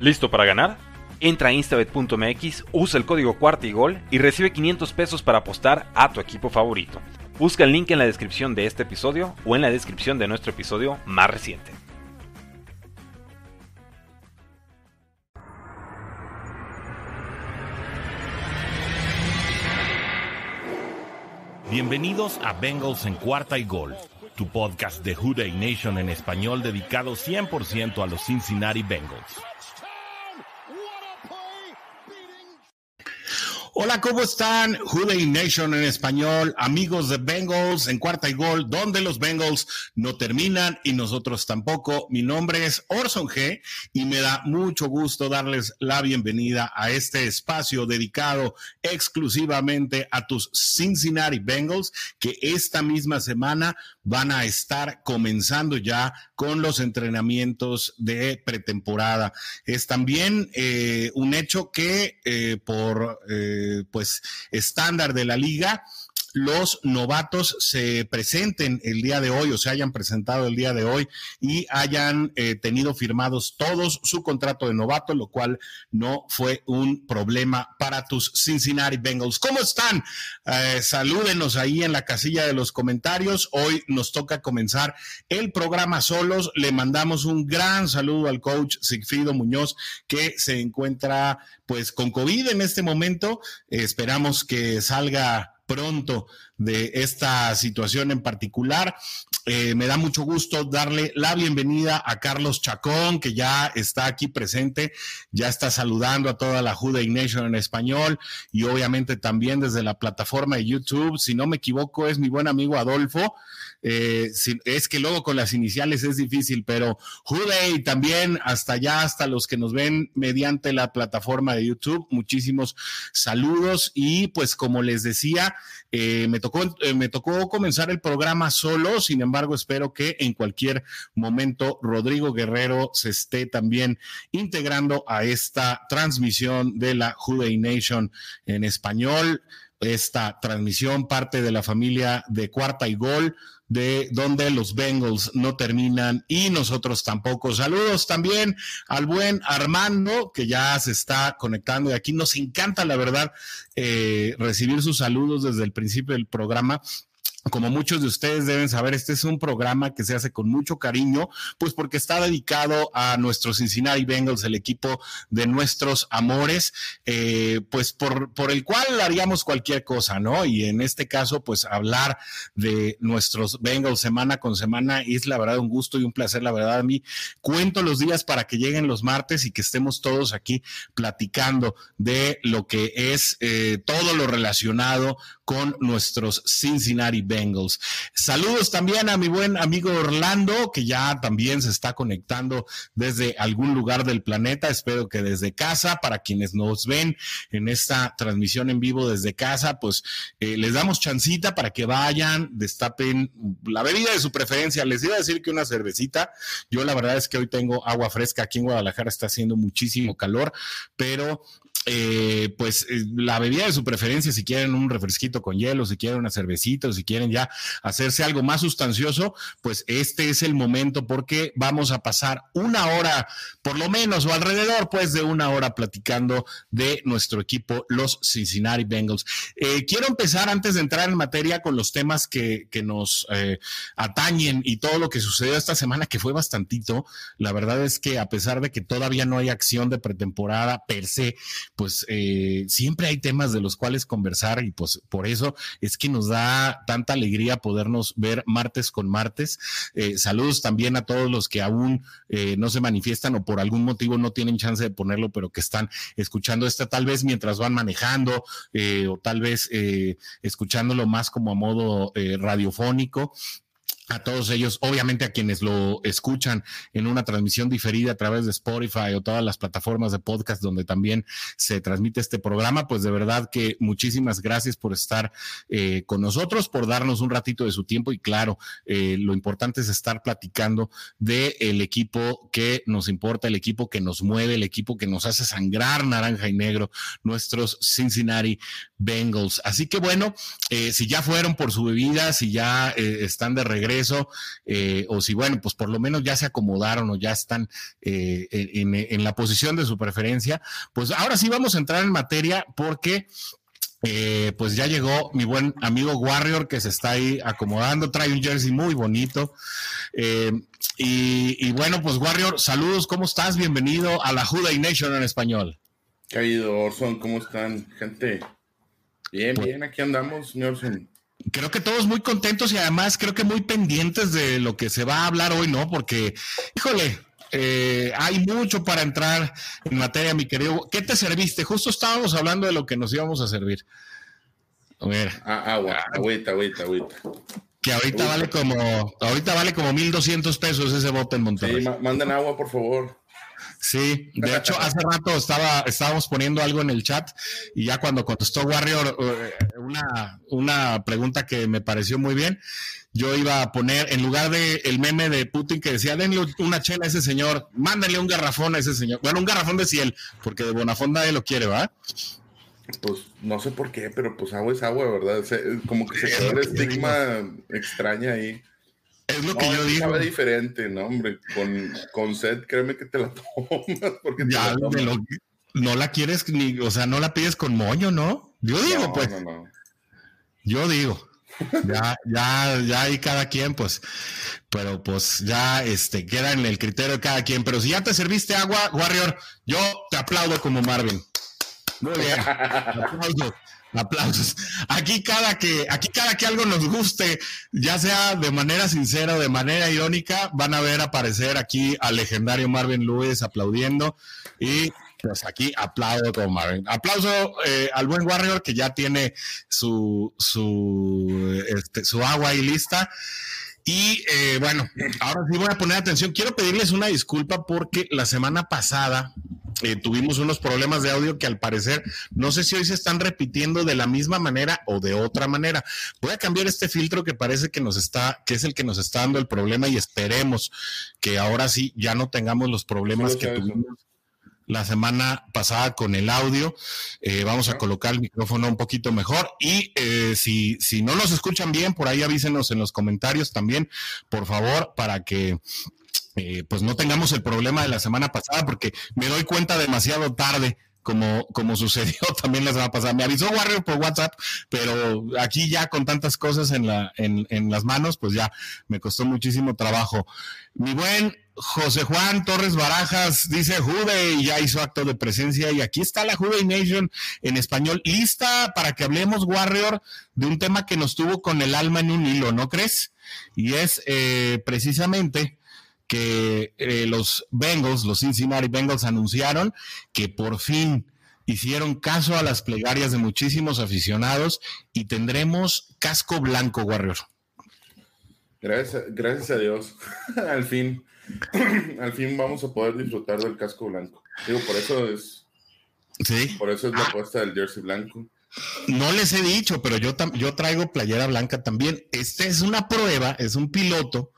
¿Listo para ganar? Entra a instabet.mx, usa el código cuarta y gol y recibe 500 pesos para apostar a tu equipo favorito. Busca el link en la descripción de este episodio o en la descripción de nuestro episodio más reciente. Bienvenidos a Bengals en cuarta y gol, tu podcast de Houday Nation en español dedicado 100% a los Cincinnati Bengals. Hola, ¿cómo están? Houday Nation en español, amigos de Bengals en cuarta y gol, donde los Bengals no terminan y nosotros tampoco. Mi nombre es Orson G y me da mucho gusto darles la bienvenida a este espacio dedicado exclusivamente a tus Cincinnati Bengals, que esta misma semana van a estar comenzando ya con los entrenamientos de pretemporada. Es también eh, un hecho que eh, por... Eh, pues estándar de la liga los novatos se presenten el día de hoy o se hayan presentado el día de hoy y hayan eh, tenido firmados todos su contrato de novato, lo cual no fue un problema para tus Cincinnati Bengals. ¿Cómo están? Eh, salúdenos ahí en la casilla de los comentarios. Hoy nos toca comenzar el programa solos. Le mandamos un gran saludo al coach Sigfrido Muñoz que se encuentra pues con COVID en este momento. esperamos que salga pronto de esta situación en particular. Eh, me da mucho gusto darle la bienvenida a Carlos Chacón, que ya está aquí presente, ya está saludando a toda la Juday Nation en español y obviamente también desde la plataforma de YouTube. Si no me equivoco, es mi buen amigo Adolfo. Eh, es que luego con las iniciales es difícil, pero Juday también, hasta allá, hasta los que nos ven mediante la plataforma de YouTube, muchísimos saludos y pues como les decía, eh, me, tocó, eh, me tocó comenzar el programa solo, sin embargo, espero que en cualquier momento Rodrigo Guerrero se esté también integrando a esta transmisión de la Juday Nation en español. Esta transmisión parte de la familia de Cuarta y Gol de donde los Bengals no terminan y nosotros tampoco. Saludos también al buen Armando, que ya se está conectando y aquí nos encanta, la verdad, eh, recibir sus saludos desde el principio del programa como muchos de ustedes deben saber, este es un programa que se hace con mucho cariño, pues porque está dedicado a nuestros Cincinnati Bengals, el equipo de nuestros amores, eh, pues por, por el cual haríamos cualquier cosa, ¿no? Y en este caso, pues hablar de nuestros Bengals semana con semana es la verdad un gusto y un placer, la verdad a mí. Cuento los días para que lleguen los martes y que estemos todos aquí platicando de lo que es eh, todo lo relacionado con nuestros Cincinnati Bengals. Saludos también a mi buen amigo Orlando, que ya también se está conectando desde algún lugar del planeta. Espero que desde casa, para quienes nos ven en esta transmisión en vivo desde casa, pues eh, les damos chancita para que vayan, destapen la bebida de su preferencia. Les iba a decir que una cervecita. Yo la verdad es que hoy tengo agua fresca. Aquí en Guadalajara está haciendo muchísimo calor, pero eh, pues eh, la bebida de su preferencia, si quieren un refresquito con hielo, si quieren una cervecita, o si quieren ya hacerse algo más sustancioso, pues este es el momento porque vamos a pasar una hora, por lo menos, o alrededor pues de una hora platicando de nuestro equipo, los Cincinnati Bengals. Eh, quiero empezar antes de entrar en materia con los temas que, que nos atañen y todo lo que sucedió esta semana, que fue bastantito. La verdad es que a pesar de que todavía no hay acción de pretemporada per se, pues eh, siempre hay temas de los cuales conversar y pues por eso es que nos da tanta alegría podernos ver martes con martes. Eh, saludos también a todos los que aún eh, no se manifiestan o por algún motivo no tienen chance de ponerlo, pero que están escuchando esta tal vez mientras van manejando o tal vez escuchándolo más como a modo radiofónico a todos ellos, obviamente a quienes lo escuchan en una transmisión diferida a través de Spotify o todas las plataformas de podcast donde también se transmite este programa, pues de verdad que muchísimas gracias por estar eh, con nosotros, por darnos un ratito de su tiempo y claro, eh, lo importante es estar platicando del el equipo que nos importa, el equipo que nos mueve, el equipo que nos hace sangrar naranja y negro, nuestros Cincinnati Bengals. Así que bueno, eh, si ya fueron por su bebida, si ya están de regreso, eso, eh, o si, bueno, pues por lo menos ya se acomodaron o ya están eh, en, en, la posición de su preferencia. Pues ahora sí vamos a entrar en materia porque eh, pues ya llegó mi buen amigo Warrior que se está ahí acomodando, trae un jersey muy bonito. Eh, y, bueno, pues Warrior, saludos, ¿cómo estás? Bienvenido a la Juday Nation en español. Caído Orson, ¿cómo están, gente? Bien, pues bien, aquí andamos, señor Orson. Creo que todos muy contentos y además creo que muy pendientes de lo que se va a hablar hoy, ¿no? Porque, híjole, eh, hay mucho para entrar en materia, mi querido. ¿Qué te serviste? Justo estábamos hablando de lo que nos íbamos a servir. A ver. Ah, agua, agüita, agüita, agüita. Que ahorita vale como, ahorita vale como 1200 pesos ese bote en Monterrey. Sí, manden agua, por favor. Sí, de hecho, hace rato estaba, estábamos poniendo algo en el chat y ya cuando contestó Warrior eh, una, una pregunta que me pareció muy bien, yo iba a poner, en lugar de el meme de Putin que decía, denle una chela a ese señor, mándenle un garrafón a ese señor. Bueno, un garrafón de ciel, porque de Bonafonda él lo quiere, ¿va? Pues no sé por qué, pero pues agua es agua, ¿verdad? como que se quedó el estigma extraña ahí. Es lo que yo digo. Sabe diferente, ¿no, hombre? Con, con sed, créeme que te la tomas. Porque ya, no la quieres ni, o sea, no la pides con moño, ¿no? Yo digo, pues. Yo digo ya, ya, ya hay cada quien, pues, pero pues ya este, queda en el criterio de cada quien. Pero si ya te serviste agua, Warrior, yo te aplaudo como Marvin. Muy bien. Aplausos. Aplausos. Aquí cada que, aquí cada que algo nos guste, ya sea de manera sincera o de manera irónica, van a ver aparecer aquí al legendario Marvin Lewis aplaudiendo y pues aquí aplaudo como Marvin. Aplauso eh, al buen Warrior que ya tiene su, su, este, su agua ahí lista. Y eh, bueno, ahora sí voy a poner atención. Quiero pedirles una disculpa porque la semana pasada eh, tuvimos unos problemas de audio que al parecer no sé si hoy se están repitiendo de la misma manera o de otra manera. Voy a cambiar este filtro que parece que nos está, que es el que nos está dando el problema y esperemos que ahora sí ya no tengamos los problemas que tuvimos la semana pasada con el audio. Eh, vamos a colocar el micrófono un poquito mejor y eh, si, si no nos escuchan bien, por ahí avísenos en los comentarios también, por favor, para que eh, pues no tengamos el problema de la semana pasada, porque me doy cuenta demasiado tarde. Como, como sucedió también la semana pasada. Me avisó Warrior por WhatsApp, pero aquí ya con tantas cosas en, la, en, en las manos, pues ya me costó muchísimo trabajo. Mi buen José Juan Torres Barajas dice Jude ya hizo acto de presencia y aquí está la Jude Nation en español lista para que hablemos Warrior de un tema que nos tuvo con el alma en un hilo, ¿no crees? Y es eh, precisamente que eh, los Bengals, los Cincinnati Bengals anunciaron que por fin hicieron caso a las plegarias de muchísimos aficionados y tendremos casco blanco, Warrior. Gracias, gracias a Dios, al fin. al fin vamos a poder disfrutar del casco blanco. Digo, por eso es. Sí. Por eso es la ah. apuesta del jersey blanco. No les he dicho, pero yo, yo traigo playera blanca también. Esta es una prueba, es un piloto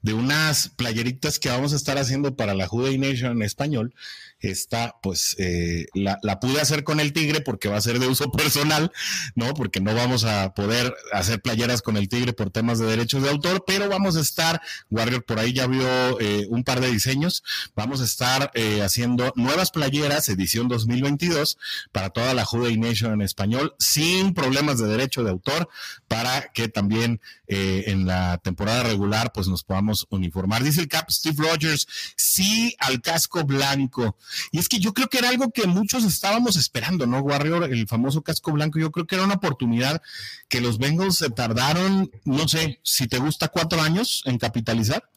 de unas playeritas que vamos a estar haciendo para la Juday Nation en español esta, pues, eh, la, pude hacer con el tigre porque va a ser de uso personal, ¿no? Porque no vamos a poder hacer playeras con el tigre por temas de derechos de autor, pero vamos a estar, Warrior por ahí ya vio eh, un par de diseños, vamos a estar eh, haciendo nuevas playeras, edición 2022, para toda la Juday Nation en español, sin problemas de derecho de autor, para que también en la temporada regular, pues, nos podamos uniformar. Dice el Cap Steve Rogers, sí al casco blanco. Y es que yo creo que era algo que muchos estábamos esperando, ¿no? Warrior, el famoso casco blanco, yo creo que era una oportunidad que los Bengals se tardaron, no sé, si te gusta cuatro años en capitalizar.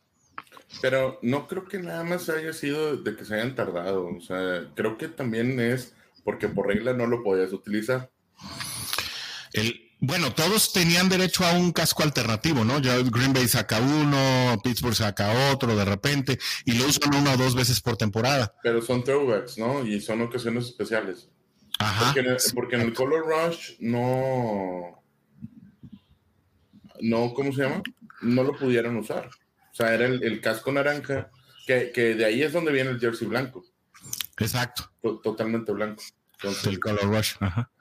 Pero no creo que nada más haya sido de que se hayan tardado. O sea, creo que también es porque por regla no lo podías utilizar. El, bueno, todos tenían derecho a un casco alternativo, ¿no? Ya Green Bay saca uno, Pittsburgh saca otro de repente, y lo usan una o dos veces por temporada. Pero son throwbacks, ¿no? Y son ocasiones especiales. Ajá. Porque en el, Color Rush no. No, ¿cómo se llama? No lo pudieron usar. O sea, era el, casco naranja, que, de ahí es donde viene el jersey blanco. Exacto. totalmente blanco. el Color Rush, ajá.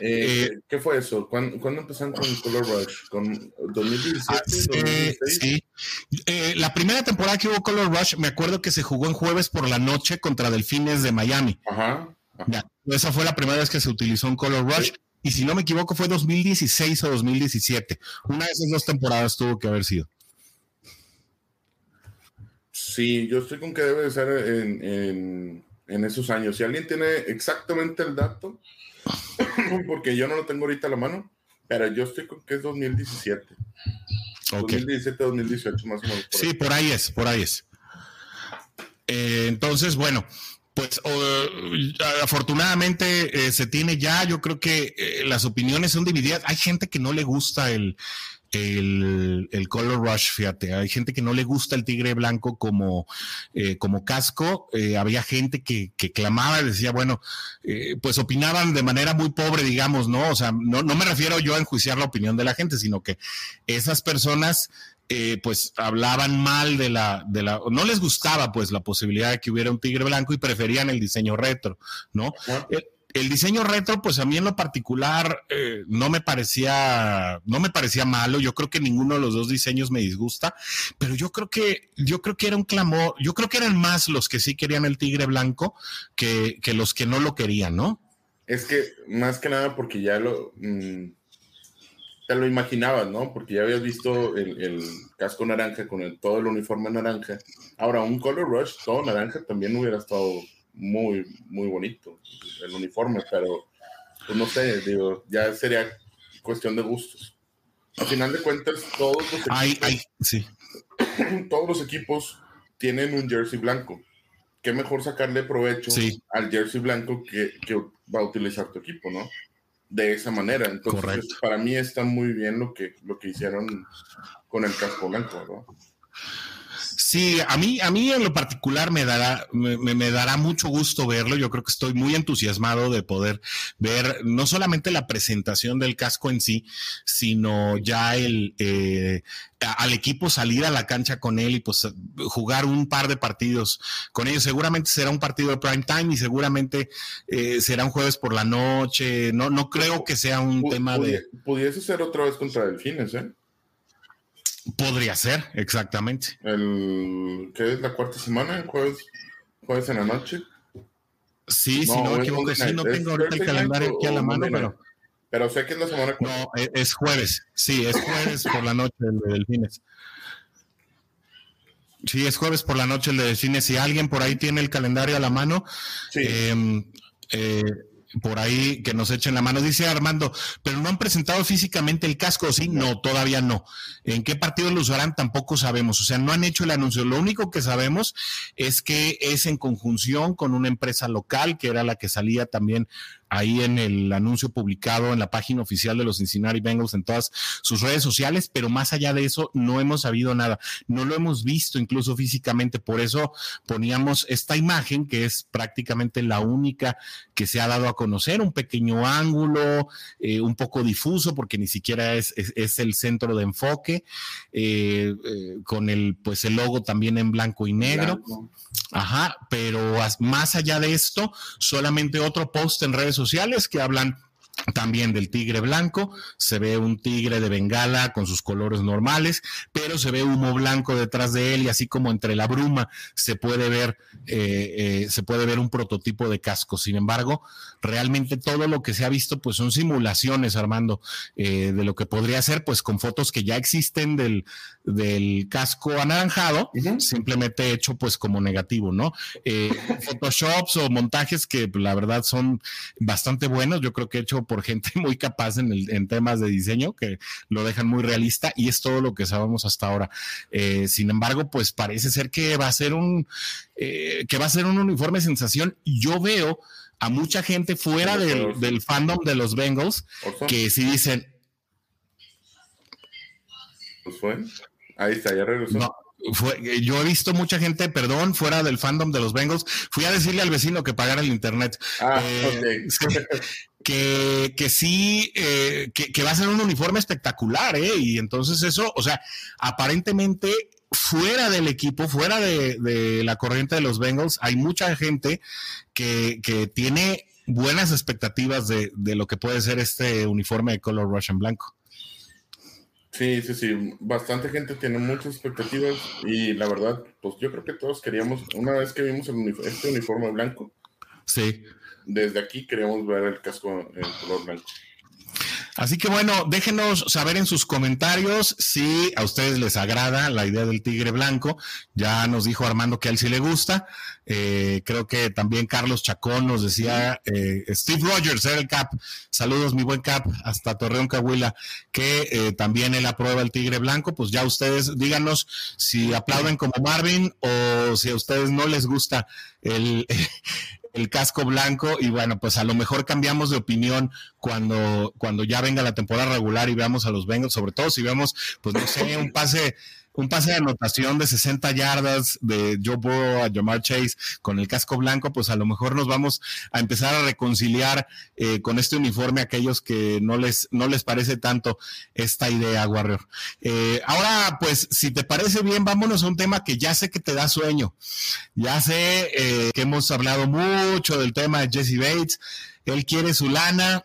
Eh, eh, ¿Qué fue eso? ¿Cuándo, empezaron con Color Rush? ¿Con 2017? Ah, sí. Eh, la primera temporada que hubo Color Rush, me acuerdo que se jugó en jueves por la noche contra Delfines de Miami. Ajá. esa fue la primera vez que se utilizó un Color Rush. Y si no me equivoco, fue 2016 o 2017. Una de esas dos temporadas tuvo que haber sido. Sí, yo estoy con que debe de ser en, en esos años. Si alguien tiene exactamente el dato, porque yo no lo tengo ahorita a la mano, pero yo estoy con que es 2017. 2017, 2018 más o menos. sí, por ahí es, por ahí es. Eh, entonces, bueno, pues afortunadamente eh, se tiene ya, yo creo que eh, las opiniones son divididas. Hay gente que no le gusta el, el, el, Color Rush, fíjate, hay gente que no le gusta el tigre blanco como, eh, como casco, eh, había gente que, que clamaba, decía, bueno, eh, pues opinaban de manera muy pobre, digamos, ¿no? O sea, no, no me refiero yo a enjuiciar la opinión de la gente, sino que esas personas pues hablaban mal de la, de la, no les gustaba pues la posibilidad de que hubiera un tigre blanco y preferían el diseño retro, ¿no? El diseño retro, pues a mí en lo particular eh, no me parecía, no me parecía malo. Yo creo que ninguno de los dos diseños me disgusta, pero yo creo que, yo creo que era un clamor. Yo creo que eran más los que sí querían el tigre blanco que, los que no lo querían, ¿no? Es que más que nada porque ya lo mm, te lo imaginabas, ¿no? Porque ya habías visto el, casco naranja con todo el uniforme naranja. Ahora, un color rush todo naranja también hubiera estado muy, muy bonito el uniforme, pero pues no sé, digo, ya sería cuestión de gustos. Al final de cuentas, todos los equipos, todos los equipos tienen un jersey blanco. Qué mejor sacarle provecho al jersey blanco que, que, va a utilizar tu equipo, ¿no? De esa manera. Entonces, para mí está muy bien lo que, lo que hicieron con el casco blanco, ¿no? Sí, a mí, a mí en lo particular me dará, me, dará mucho gusto verlo. Yo creo que estoy muy entusiasmado de poder ver no solamente la presentación del casco en sí, sino ya el eh, al equipo salir a la cancha con él y pues jugar un par de partidos con ellos. Seguramente será un partido de prime time y seguramente eh, será un jueves por la noche. No, no creo que sea un tema de. Pudiese ser otra vez contra Delfines, ¿eh? Podría ser, exactamente. El, ¿Qué es la cuarta semana? ¿Jueves, jueves en la noche? Sí, si no me equivoco, sí, no tengo ahorita el calendario aquí a la mano, pero... Pero sé que es la semana No, e, es, jueves, sí, es jueves por la noche el de Delfines. Sí, es jueves por la noche el de Delfines. Si alguien por ahí tiene el calendario a la mano, sí. eh, eh por ahí que nos echen la mano. Dice Armando, pero no han presentado físicamente el casco, ¿sí? No, todavía no. ¿En qué partido lo usarán? Tampoco sabemos. O sea, no han hecho el anuncio. Lo único que sabemos es que es en conjunción con una empresa local, que era la que salía también ahí en el anuncio publicado en la página oficial de los Cincinnati Bengals en todas sus redes sociales, pero más allá de eso no hemos sabido nada, no lo hemos visto incluso físicamente, por eso poníamos esta imagen que es prácticamente la única que se ha dado a conocer, un pequeño ángulo, eh, un poco difuso porque ni siquiera es, es, el centro de enfoque, eh, eh, con el pues el logo también en blanco y negro. Ajá, pero más allá de esto, solamente otro post en redes sociales que hablan también del tigre blanco, se ve un tigre de bengala con sus colores normales, pero se ve humo blanco detrás de él y así como entre la bruma se puede ver, eh, eh, se puede ver un prototipo de casco. Sin embargo, realmente todo lo que se ha visto pues son simulaciones, Armando, eh, de lo que podría ser pues con fotos que ya existen del, del casco anaranjado, simplemente hecho pues como negativo, ¿no? Photoshops o montajes que la verdad son bastante buenos, yo creo que he hecho por gente muy capaz en, el, en temas de diseño que lo dejan muy realista y es todo lo que sabemos hasta ahora. Eh, sin embargo, pues parece ser que va a ser un eh, que va a ser un uniforme sensación. Yo veo a mucha gente fuera del, fandom de los Bengals que sí dicen. Pues fue. Ahí está, ya regresó. yo he visto mucha gente, perdón, fuera del fandom de los Bengals. Fui a decirle al vecino que pagara el internet. Ah, eh, que, que sí, eh, que, va a ser un uniforme espectacular, ¿eh? Y entonces eso, o sea, aparentemente fuera del equipo, fuera de, la corriente de los Bengals, hay mucha gente que, que tiene buenas expectativas de, de lo que puede ser este uniforme de color rush en blanco. Sí, sí, sí. Bastante gente tiene muchas expectativas y la verdad, pues yo creo que todos queríamos, una vez que vimos el este uniforme blanco, sí. Desde aquí queríamos ver el casco en color blanco. Así que bueno, déjenos saber en sus comentarios si a ustedes les agrada la idea del tigre blanco. Ya nos dijo Armando que a él sí le gusta. Eh, creo que también Carlos Chacón nos decía, eh, Steve Rogers era el Cap. Saludos, mi buen Cap, hasta Torreón Cahuila, que eh, también él aprueba el tigre blanco. Pues ya ustedes díganos si aplauden como Marvin o si a ustedes no les gusta el, el casco blanco y bueno, pues a lo mejor cambiamos de opinión cuando, cuando ya venga la temporada regular y veamos a los Bengals, sobre todo si vemos, pues no sé, un pase un pase de anotación de 60 yardas de Joe Burrow a Jamar Chase con el casco blanco, pues a lo mejor nos vamos a empezar a reconciliar eh, con este uniforme a aquellos que no les, no les parece tanto esta idea, Warrior. Eh, ahora, pues, si te parece bien, vámonos a un tema que ya sé que te da sueño. Ya sé eh, que hemos hablado mucho del tema de Jesse Bates. Él quiere su lana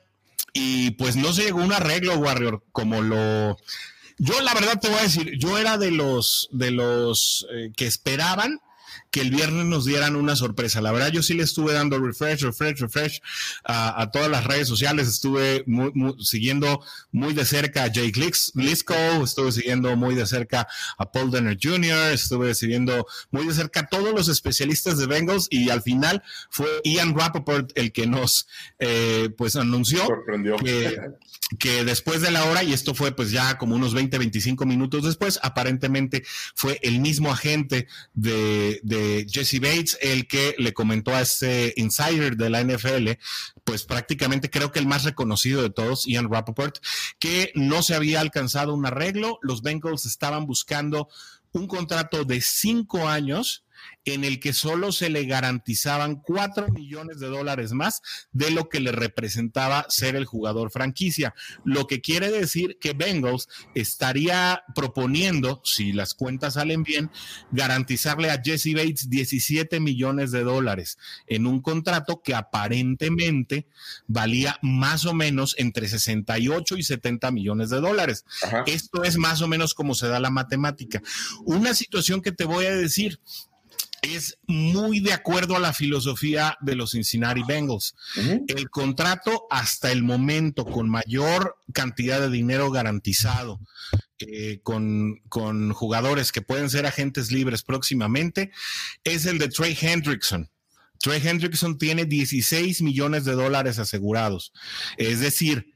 y pues no se llegó a un arreglo, Warrior, como lo yo la verdad te voy a decir, yo era de los, de los eh, que esperaban que el viernes nos dieran una sorpresa. La verdad, yo sí le estuve dando refresh, refresh, refresh a, todas las redes sociales. Estuve siguiendo muy de cerca a Jake Lisco, estuve siguiendo muy de cerca a Paul Denner Jr., estuve siguiendo muy de cerca a todos los especialistas de Bengals y al final fue Ian Rappaport el que nos eh, pues anunció que que después de la hora, y esto fue pues ya como unos 20, 25 minutos después, aparentemente fue el mismo agente de, de Jesse Bates el que le comentó a este insider de la NFL, pues prácticamente creo que el más reconocido de todos, Ian Rappaport, que no se había alcanzado un arreglo, los Bengals estaban buscando un contrato de cinco años en el que solo se le garantizaban cuatro millones de dólares más de lo que le representaba ser el jugador franquicia. Lo que quiere decir que Bengals estaría proponiendo, si las cuentas salen bien, garantizarle a Jesse Bates 17 millones de dólares en un contrato que aparentemente valía más o menos entre 68 y 70 millones de dólares. Esto es más o menos como se da la matemática. Una situación que te voy a decir, es muy de acuerdo a la filosofía de los Cincinnati Bengals. El contrato hasta el momento con mayor cantidad de dinero garantizado, eh, con, con, jugadores que pueden ser agentes libres próximamente, es el de Trey Hendrickson. Trey Hendrickson tiene 16 millones de dólares asegurados. Es decir,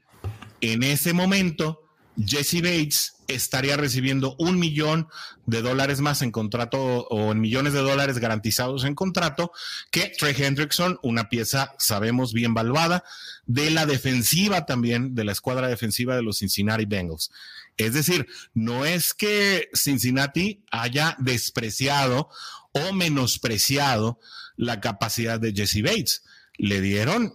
en ese momento, Jesse Bates estaría recibiendo un millón de dólares más en contrato o en millones de dólares garantizados en contrato que Trey Hendrickson, una pieza, sabemos, bien valuada, de la defensiva también, de la escuadra defensiva de los Cincinnati Bengals. Es decir, no es que Cincinnati haya despreciado o menospreciado la capacidad de Jesse Bates. Le dieron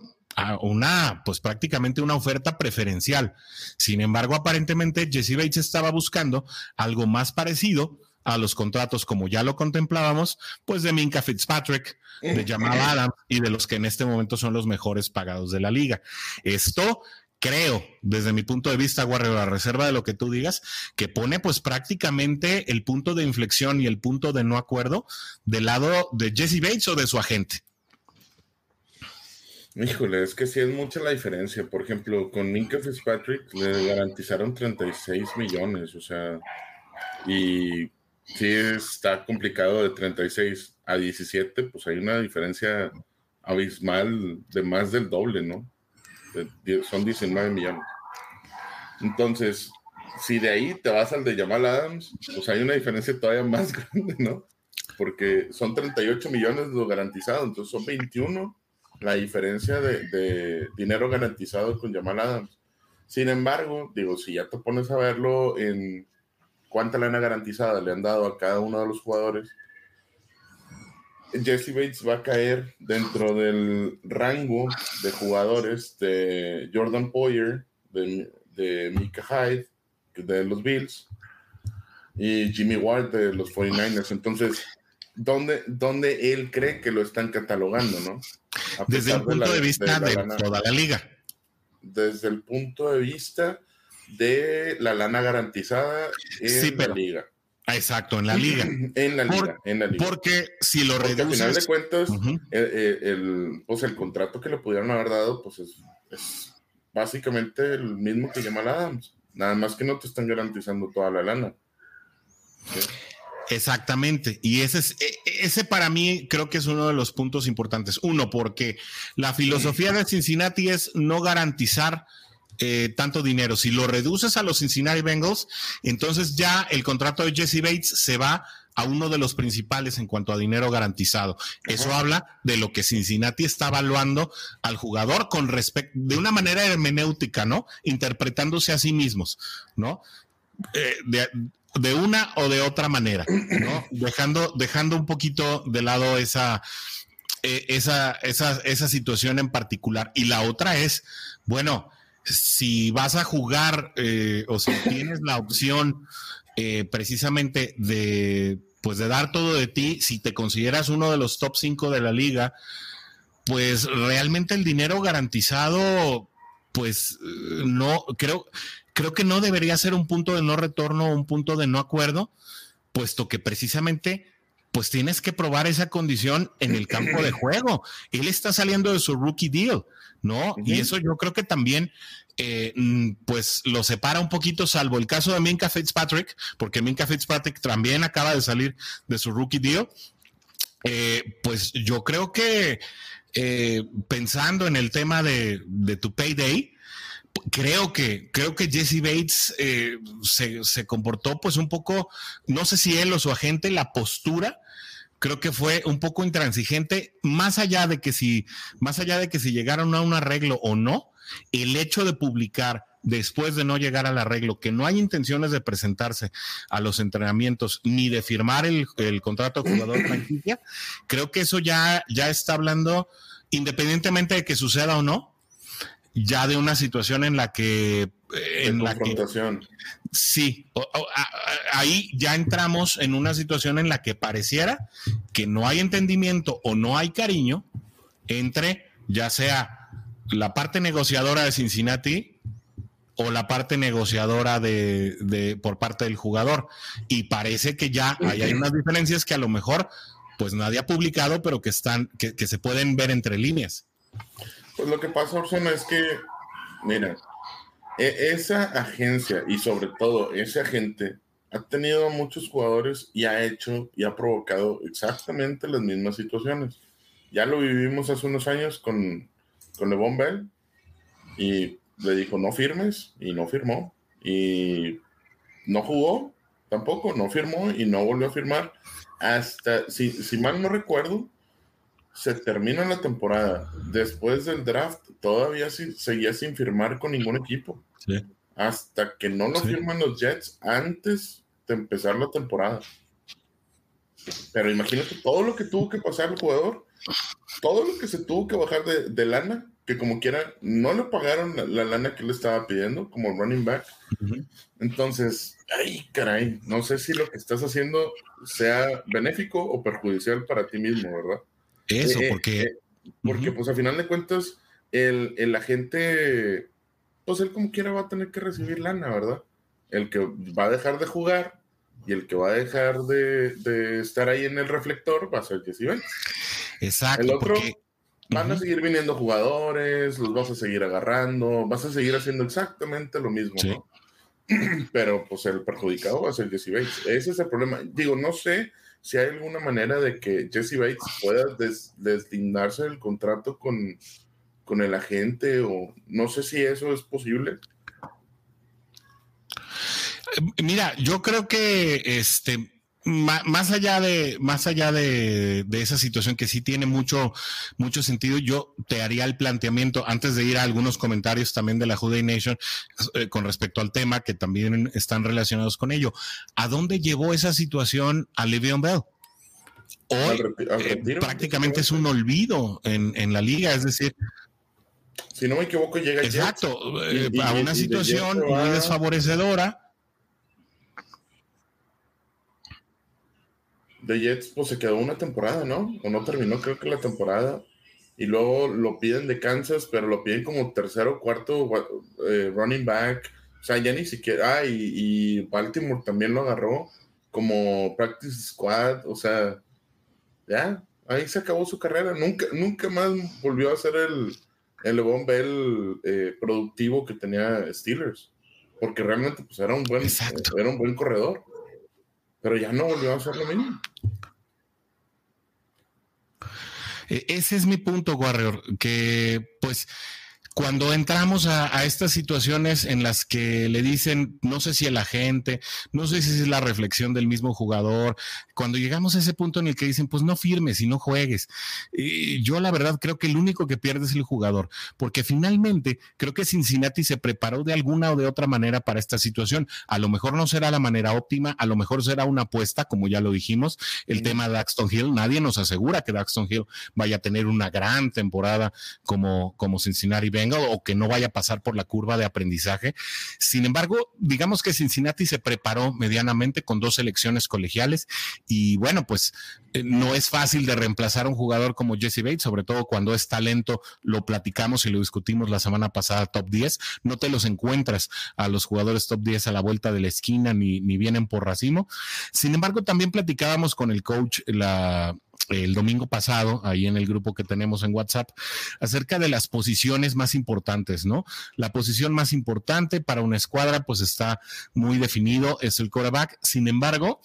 una, pues prácticamente una oferta preferencial. Sin embargo, aparentemente Jesse Bates estaba buscando algo más parecido a los contratos, como ya lo contemplábamos, pues de Minka Fitzpatrick, de Jamal Adams y de los que en este momento son los mejores pagados de la liga. Esto creo, desde mi punto de vista, Warrior, a reserva de lo que tú digas, que pone pues prácticamente el punto de inflexión y el punto de no acuerdo del lado de Jesse Bates o de su agente. Híjole, es que sí es mucha la diferencia. Por ejemplo, con Minka Fitzpatrick le garantizaron 36 millones, o sea, y sí está complicado de 36 a 17, pues hay una diferencia abismal de más del doble, ¿no? son 19 millones. Entonces, si de ahí te vas al de Jamal Adams, pues hay una diferencia todavía más grande, ¿no? Porque son 38 millones lo garantizado, entonces son 21 la diferencia de, dinero garantizado con Jamal Adams. Sin embargo, digo, si ya te pones a verlo en cuánta lana garantizada le han dado a cada uno de los jugadores, Jesse Bates va a caer dentro del rango de jugadores de Jordan Poyer, de, de Mika Hyde, de los Bills, y Jimmy Ward de los 49ers. Entonces, ¿dónde, ¿dónde él cree que lo están catalogando, no? Desde el punto de, vista de, toda la liga. Desde el punto de vista de la lana garantizada en la liga. Exacto, en la liga. en, la liga en la liga. Porque si lo reduces... al final de cuentas, eh, eh, el, pues el contrato que le pudieron haber dado, pues es, básicamente el mismo que llama Adams. Nada más que no te están garantizando toda la lana. Exactamente. Y ese, es, e, ese para mí creo que es uno de los puntos importantes. Uno, porque la filosofía de Cincinnati es no garantizar eh, tanto dinero. Si lo reduces a los Cincinnati Bengals, entonces ya el contrato de Jesse Bates se va a uno de los principales en cuanto a dinero garantizado. Eso habla de lo que Cincinnati está evaluando al jugador con respecto, de una manera hermenéutica, ¿no? Interpretándose a sí mismos, ¿no? Eh, de, una o de otra manera, ¿no? Dejando, dejando un poquito de lado esa, eh, esa, esa, esa situación en particular. Y la otra es, bueno, si vas a jugar eh, o si tienes la opción eh, precisamente de, pues de dar todo de ti, si te consideras uno de los top 5 de la liga, pues realmente el dinero garantizado, pues no, creo, creo que no debería ser un punto de no retorno o un punto de no acuerdo, puesto que precisamente pues tienes que probar esa condición en el campo de juego. Él está saliendo de su rookie deal, ¿no? Y eso yo creo que también, eh, mm, pues lo separa un poquito, salvo el caso de Minka Fitzpatrick, porque Minka Fitzpatrick también acaba de salir de su rookie deal. Eh, pues yo creo que eh, pensando en el tema de, de tu payday, creo que, creo que Jesse Bates se, se, comportó pues un poco, no sé si él o su agente, la postura creo que fue un poco intransigente, más allá de que si, más allá de que si llegaron a un arreglo o no, el hecho de publicar después de no llegar al arreglo, que no hay intenciones de presentarse a los entrenamientos ni de firmar el, contrato de jugador franquicia, creo que eso ya, ya está hablando, independientemente de que suceda o no, ya de una situación en la que en la que sí, ahí ya entramos en una situación en la que pareciera que no hay entendimiento o no hay cariño entre ya sea la parte negociadora de Cincinnati o la parte negociadora de, por parte del jugador. Y parece que ya hay unas diferencias que a lo mejor pues nadie ha publicado, pero que están, que, que se pueden ver entre líneas. Pues lo que pasa, Orson, es que, mira, e, esa agencia y sobre todo ese agente ha tenido muchos jugadores y ha hecho y ha provocado exactamente las mismas situaciones. Ya lo vivimos hace unos años con, con Levon Bell y le dijo no firmes y no firmó y no jugó tampoco, no firmó y no volvió a firmar hasta, si, si mal no recuerdo, se termina la temporada. Después del draft, todavía seguía sin firmar con ningún equipo. Hasta que no lo firman los Jets antes de empezar la temporada. Pero imagínate todo lo que tuvo que pasar el jugador, todo lo que se tuvo que bajar de, lana, que como quiera, no le pagaron la, lana que le estaba pidiendo como running back. Entonces, ay, caray, no sé si lo que estás haciendo sea benéfico o perjudicial para ti mismo, ¿verdad? Eso, eh, porque... Eh, porque, pues, a final de cuentas, el, el, agente, pues, él como quiera va a tener que recibir lana, ¿verdad? El que va a dejar de jugar y el que va a dejar de, de estar ahí en el reflector va a ser Jesse Bates. Exacto. El otro, van a seguir viniendo jugadores, los vas a seguir agarrando, vas a seguir haciendo exactamente lo mismo, ¿no? Pero, pues, el perjudicado va a ser Jesse Bates. Ese es el problema. Digo, no sé si hay alguna manera de que Jesse Bates pueda deslindarse del contrato con, con el agente o no sé si eso es posible. Mira, yo creo que este más allá de más allá de, esa situación que sí tiene mucho mucho sentido yo te haría el planteamiento antes de ir a algunos comentarios también de la Juday Nation eh, con respecto al tema que también están relacionados con ello. ¿a dónde llevó esa situación a Le'Veon Bell? Hoy eh, prácticamente es un olvido en, en la liga es decir si no me equivoco llega exacto eh, a una situación muy desfavorecedora de Jets pues se quedó una temporada, ¿no? O no terminó creo que la temporada. y luego lo piden de Kansas, pero lo piden como tercero, cuarto eh, running back. O sea, ya ni siquiera. Ah, y, Baltimore también lo agarró como practice squad. O sea, ya, ahí se acabó su carrera. Nunca, nunca más volvió a ser el, el Levon Bell eh, productivo que tenía Steelers. Porque realmente pues, era, un buen, era un buen corredor. Pero ya no volvió a ser lo mismo. E, ese es mi punto, Warrior, que pues cuando entramos a, estas situaciones en las que le dicen, no sé si el agente, no sé si es la reflexión del mismo jugador, cuando llegamos a ese punto en el que dicen, pues no firmes y no juegues, y yo la verdad creo que el único que pierde es el jugador, porque finalmente creo que Cincinnati se preparó de alguna o de otra manera para esta situación. A lo mejor no será la manera óptima, a lo mejor será una apuesta, como ya lo dijimos, el tema de Daxton Hill, nadie nos asegura que Daxton Hill vaya a tener una gran temporada como, como Cincinnati o que no vaya a pasar por la curva de aprendizaje. Sin embargo, digamos que Cincinnati se preparó medianamente con dos selecciones colegiales y bueno, pues eh, no es fácil de reemplazar a un jugador como Jesse Bates, sobre todo cuando es talento, lo platicamos y lo discutimos la semana pasada, top 10, no te los encuentras a los jugadores top 10 a la vuelta de la esquina ni, ni vienen por racimo. Sin embargo, también platicábamos con el coach la, el domingo pasado, ahí en el grupo que tenemos en WhatsApp, acerca de las posiciones más importantes, ¿no? La posición más importante para una escuadra, pues está muy definido, es el quarterback. Sin embargo,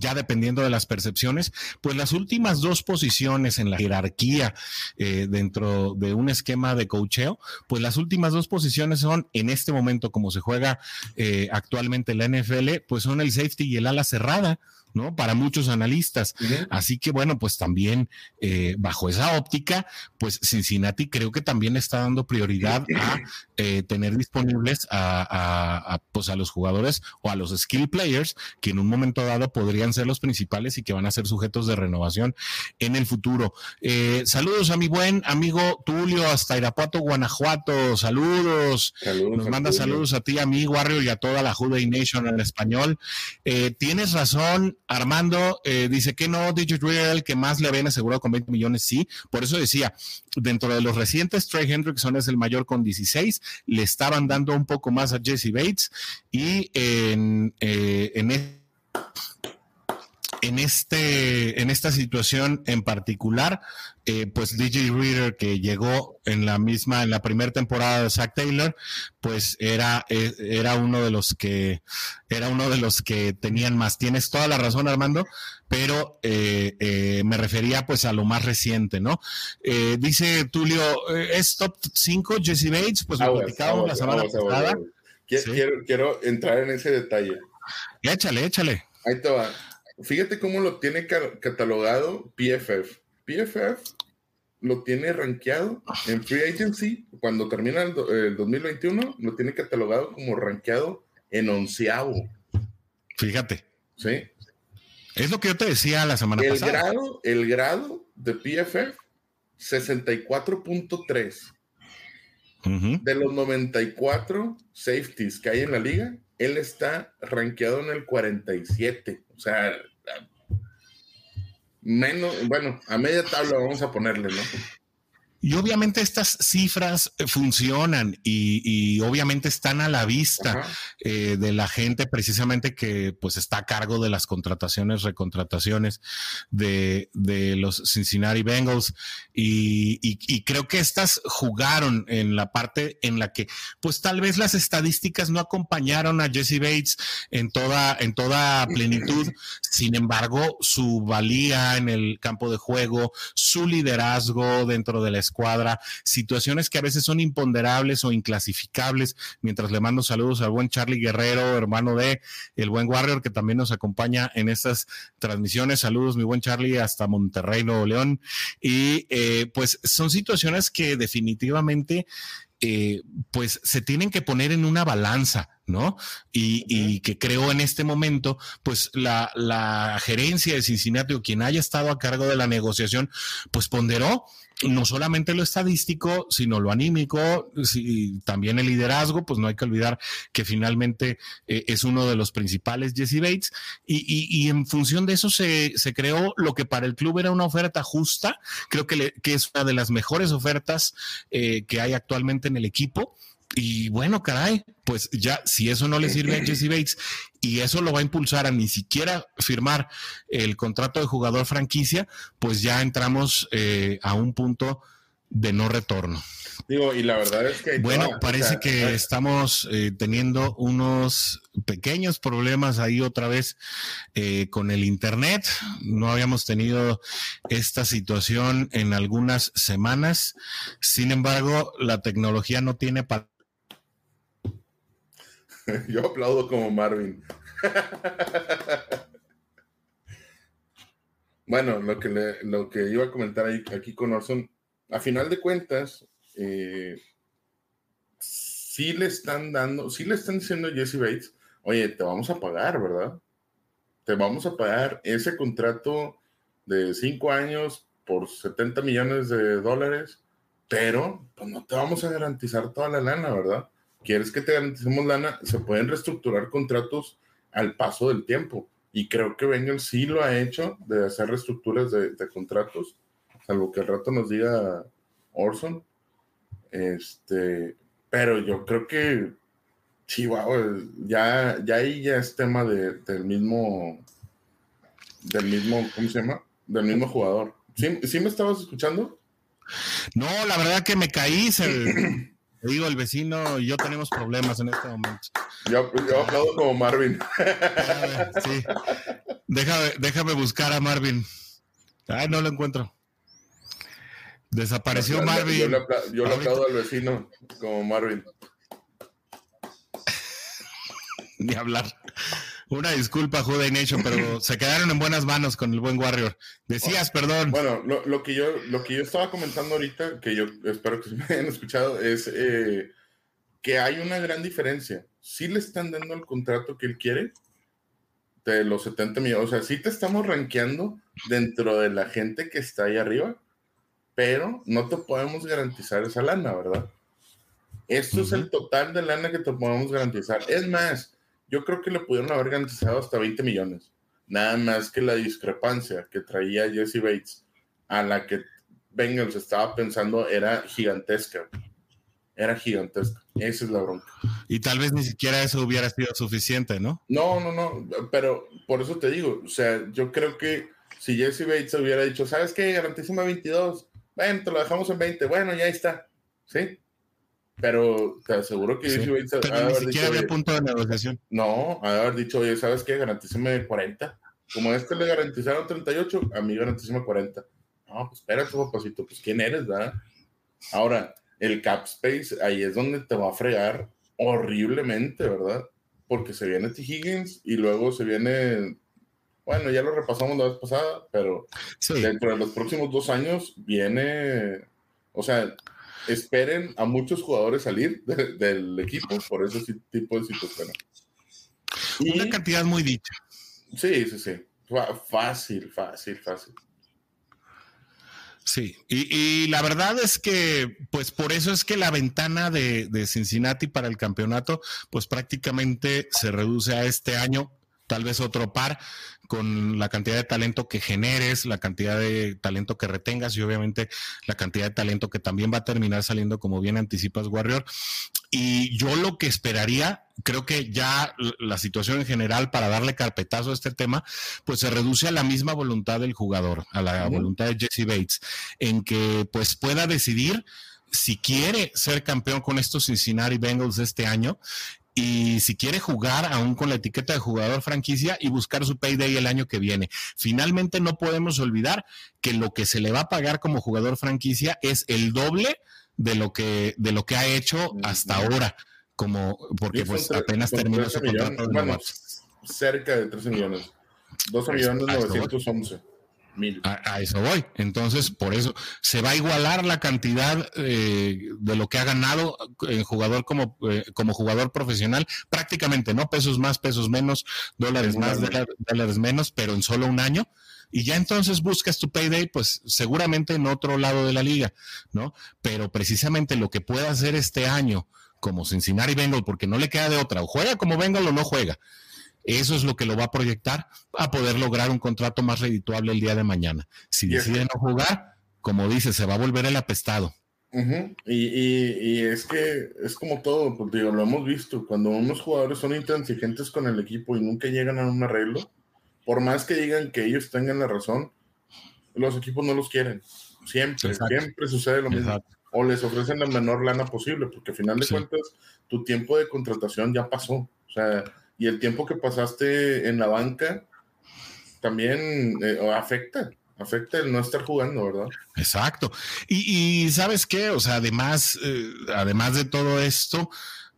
ya dependiendo de las percepciones, pues las últimas dos posiciones en la jerarquía eh, dentro de un esquema de cocheo, pues las últimas dos posiciones son en este momento, como se juega eh, actualmente la NFL, pues son el safety y el ala cerrada. ¿No? Para muchos analistas. Así que bueno, pues también eh, bajo esa óptica, pues Cincinnati creo que también está dando prioridad a eh, tener disponibles a, pues a los jugadores o a los skill players que en un momento dado podrían ser los principales y que van a ser sujetos de renovación en el futuro. Eh, saludos a mi buen amigo Tulio hasta Irapuato, Guanajuato. Saludos. Nos manda saludos a ti, amigo Warrior, y a toda la Juday Nation en español. tienes razón, Armando eh, dice que no, Real, que más le habían asegurado con 20 millones, sí. Por eso decía, dentro de los recientes, Trey Hendrickson es el mayor con 16, le estaban dando un poco más a Jesse Bates y en, eh, en en, este, en esta situación en particular, eh, pues DJ Reader, que llegó en la misma, en la primera temporada de Zack Taylor, pues era, eh, era uno de los que, era uno de los que tenían más. Tienes toda la razón, Armando, pero eh, me refería pues a lo más reciente, ¿no? dice Tulio, ¿es top 5 Jesse Bates? Pues lo platicábamos la semana pasada. Quiero, quiero entrar en ese detalle. Échale, échale. Ahí te va. Fíjate cómo lo tiene catalogado PFF. PFF lo tiene rankeado en Free Agency. Cuando termina el, 2021, lo tiene catalogado como rankeado en onceavo. Fíjate. Sí. Es lo que yo te decía la semana el pasada. Grado, el grado de PFF, 64.3. De los 94 safeties que hay en la liga, él está rankeado en el 47. O sea, menos, bueno, a media tabla vamos a ponerle, ¿no? Y obviamente estas cifras eh, funcionan y, obviamente están a la vista eh, de la gente precisamente que pues está a cargo de las contrataciones, recontrataciones de, los Cincinnati Bengals y, creo que estas jugaron en la parte en la que pues tal vez las estadísticas no acompañaron a Jesse Bates en toda, en toda plenitud. Sin embargo, su valía en el campo de juego, su liderazgo dentro de la escuela, cuadra, situaciones que a veces son imponderables o inclasificables, mientras le mando saludos al buen Charlie Guerrero, hermano de el buen Warrior, que también nos acompaña en estas transmisiones. Saludos, mi buen Charlie, hasta Monterrey, Nuevo León. Y eh, pues son situaciones que definitivamente eh, pues se tienen que poner en una balanza, ¿no? Y, que creo en este momento, pues la, la, gerencia de Cincinnati o quien haya estado a cargo de la negociación, pues ponderó no solamente lo estadístico, sino lo anímico, y también el liderazgo, pues no hay que olvidar que finalmente eh, es uno de los principales Jesse Bates, y, en función de eso se, creó lo que para el club era una oferta justa, creo que, que es una de las mejores ofertas eh, que hay actualmente en el equipo. Y bueno, caray, pues ya si eso no le sirve a Jesse Bates y eso lo va a impulsar a ni siquiera firmar el contrato de jugador franquicia, pues ya entramos eh, a un punto de no retorno. Digo, y la verdad es que... Bueno, parece que estamos eh, teniendo unos pequeños problemas ahí otra vez eh, con el Internet. No habíamos tenido esta situación en algunas semanas. Sin embargo, la tecnología no tiene para Yo aplaudo como Marvin. bueno, lo que, lo que iba a comentar aquí con Orson, a final de cuentas, eh, sí le están dando, sí le están diciendo a Jesse Bates, oye, te vamos a pagar, ¿verdad? Te vamos a pagar ese contrato de cinco años por 70 millones de dólares, pero pues no te vamos a garantizar toda la lana, ¿verdad? Quieres que te garanticemos lana, se pueden reestructurar contratos al paso del tiempo. Y creo que Bengals sí lo ha hecho de hacer reestructuras de, contratos, salvo que al rato nos diga Orson. Este, pero yo creo que wow, ya, ya ahí ya es tema del mismo, del mismo, ¿cómo se llama? Del mismo jugador. ¿Sí, ¿sí me estabas escuchando? No, la verdad que me caí, se, digo, el vecino y yo tenemos problemas en este momento. Yo, yo aplaudo como Marvin. sí. Déjame, déjame buscar a Marvin. Ay, no lo encuentro. Desapareció Marvin. Yo, le, aplaudo, al vecino como Marvin. Ni hablar. Una disculpa, Jude Nation, pero se quedaron en buenas manos con el buen Warrior. Decías, perdón. Bueno, lo, que yo, lo que yo estaba comentando ahorita, que yo espero que se me hayan escuchado, es eh, que hay una gran diferencia. Si le están dando el contrato que él quiere, de los 70 millones, o sea, sí te estamos rankeando dentro de la gente que está ahí arriba, pero no te podemos garantizar esa lana, ¿verdad? Esto es el total de lana que te podemos garantizar. Es más, yo creo que le pudieron haber garantizado hasta 20 millones. Nada más que la discrepancia que traía Jesse Bates a la que Bengals estaba pensando era gigantesca. Era gigantesca. Esa es la bronca. Y tal vez ni siquiera eso hubiera sido suficiente, ¿no? No, no, no. Pero por eso te digo, o sea, yo creo que si Jesse Bates hubiera dicho, ¿sabes qué? Garantísima 22. Bueno, te lo dejamos en 20. Bueno, ya está. ¿Sí? Pero te aseguro que sí, Bates pero ni siquiera había punto de negociación. No, haber dicho, oye, ¿sabes qué? Garantízame 40. Como a este le garantizaron 38, a mí garantízame 40. No, pues espérate, papacito, pues ¿quién eres, verdad? Ahora, el cap space, ahí es donde te va a fregar horriblemente, ¿verdad? Porque se viene T. Higgins y luego se viene, bueno, ya lo repasamos la vez pasada, pero dentro de los próximos dos años viene, o sea, esperen a muchos jugadores salir del equipo por ese tipo de situaciones. Una cantidad muy dicha. Sí, sí, sí. Fácil, fácil, fácil. Sí, y, la verdad es que, pues por eso es que la ventana de, de, Cincinnati para el campeonato, pues prácticamente se reduce a este año tal vez otro par con la cantidad de talento que generes, la cantidad de talento que retengas y obviamente la cantidad de talento que también va a terminar saliendo como bien anticipas Warrior. Y yo lo que esperaría, creo que ya la situación en general para darle carpetazo a este tema, pues se reduce a la misma voluntad del jugador, a la voluntad de Jesse Bates, en que pues pueda decidir si quiere ser campeón con estos Cincinnati Bengals este año y si quiere jugar aún con la etiqueta de jugador franquicia y buscar su payday el año que viene. Finalmente no podemos olvidar que lo que se le va a pagar como jugador franquicia es el doble de lo que de lo que ha hecho hasta ahora, como porque pues apenas terminó su contrato cerca de 13 millones. 12 millones 911. Mil. A, eso voy. Entonces, por eso se va a igualar la cantidad eh, de lo que ha ganado en jugador como, eh, como jugador profesional, prácticamente, ¿no? Pesos más, pesos menos, dólares más, dólares menos, pero en solo un año y ya entonces buscas tu payday, pues seguramente en otro lado de la liga, ¿no? Pero precisamente lo que pueda hacer este año como Cincinnati Bengals, porque no le queda de otra, o juega como Bengal o no juega. Eso es lo que lo va a proyectar a poder lograr un contrato más redituable el día de mañana. Si decide no jugar, como dice, se va a volver el apestado. y, es que es como todo, pues, digo, lo hemos visto, cuando unos jugadores son intransigentes con el equipo y nunca llegan a un arreglo, por más que digan que ellos tengan la razón, los equipos no los quieren. Siempre, siempre sucede lo mismo. O les ofrecen la menor lana posible, porque al final de cuentas tu tiempo de contratación ya pasó. O sea, y el tiempo que pasaste en la banca también eh, afecta afecta el no estar jugando, ¿verdad? Exacto. Y, sabes qué, o sea, además, eh, además de todo esto,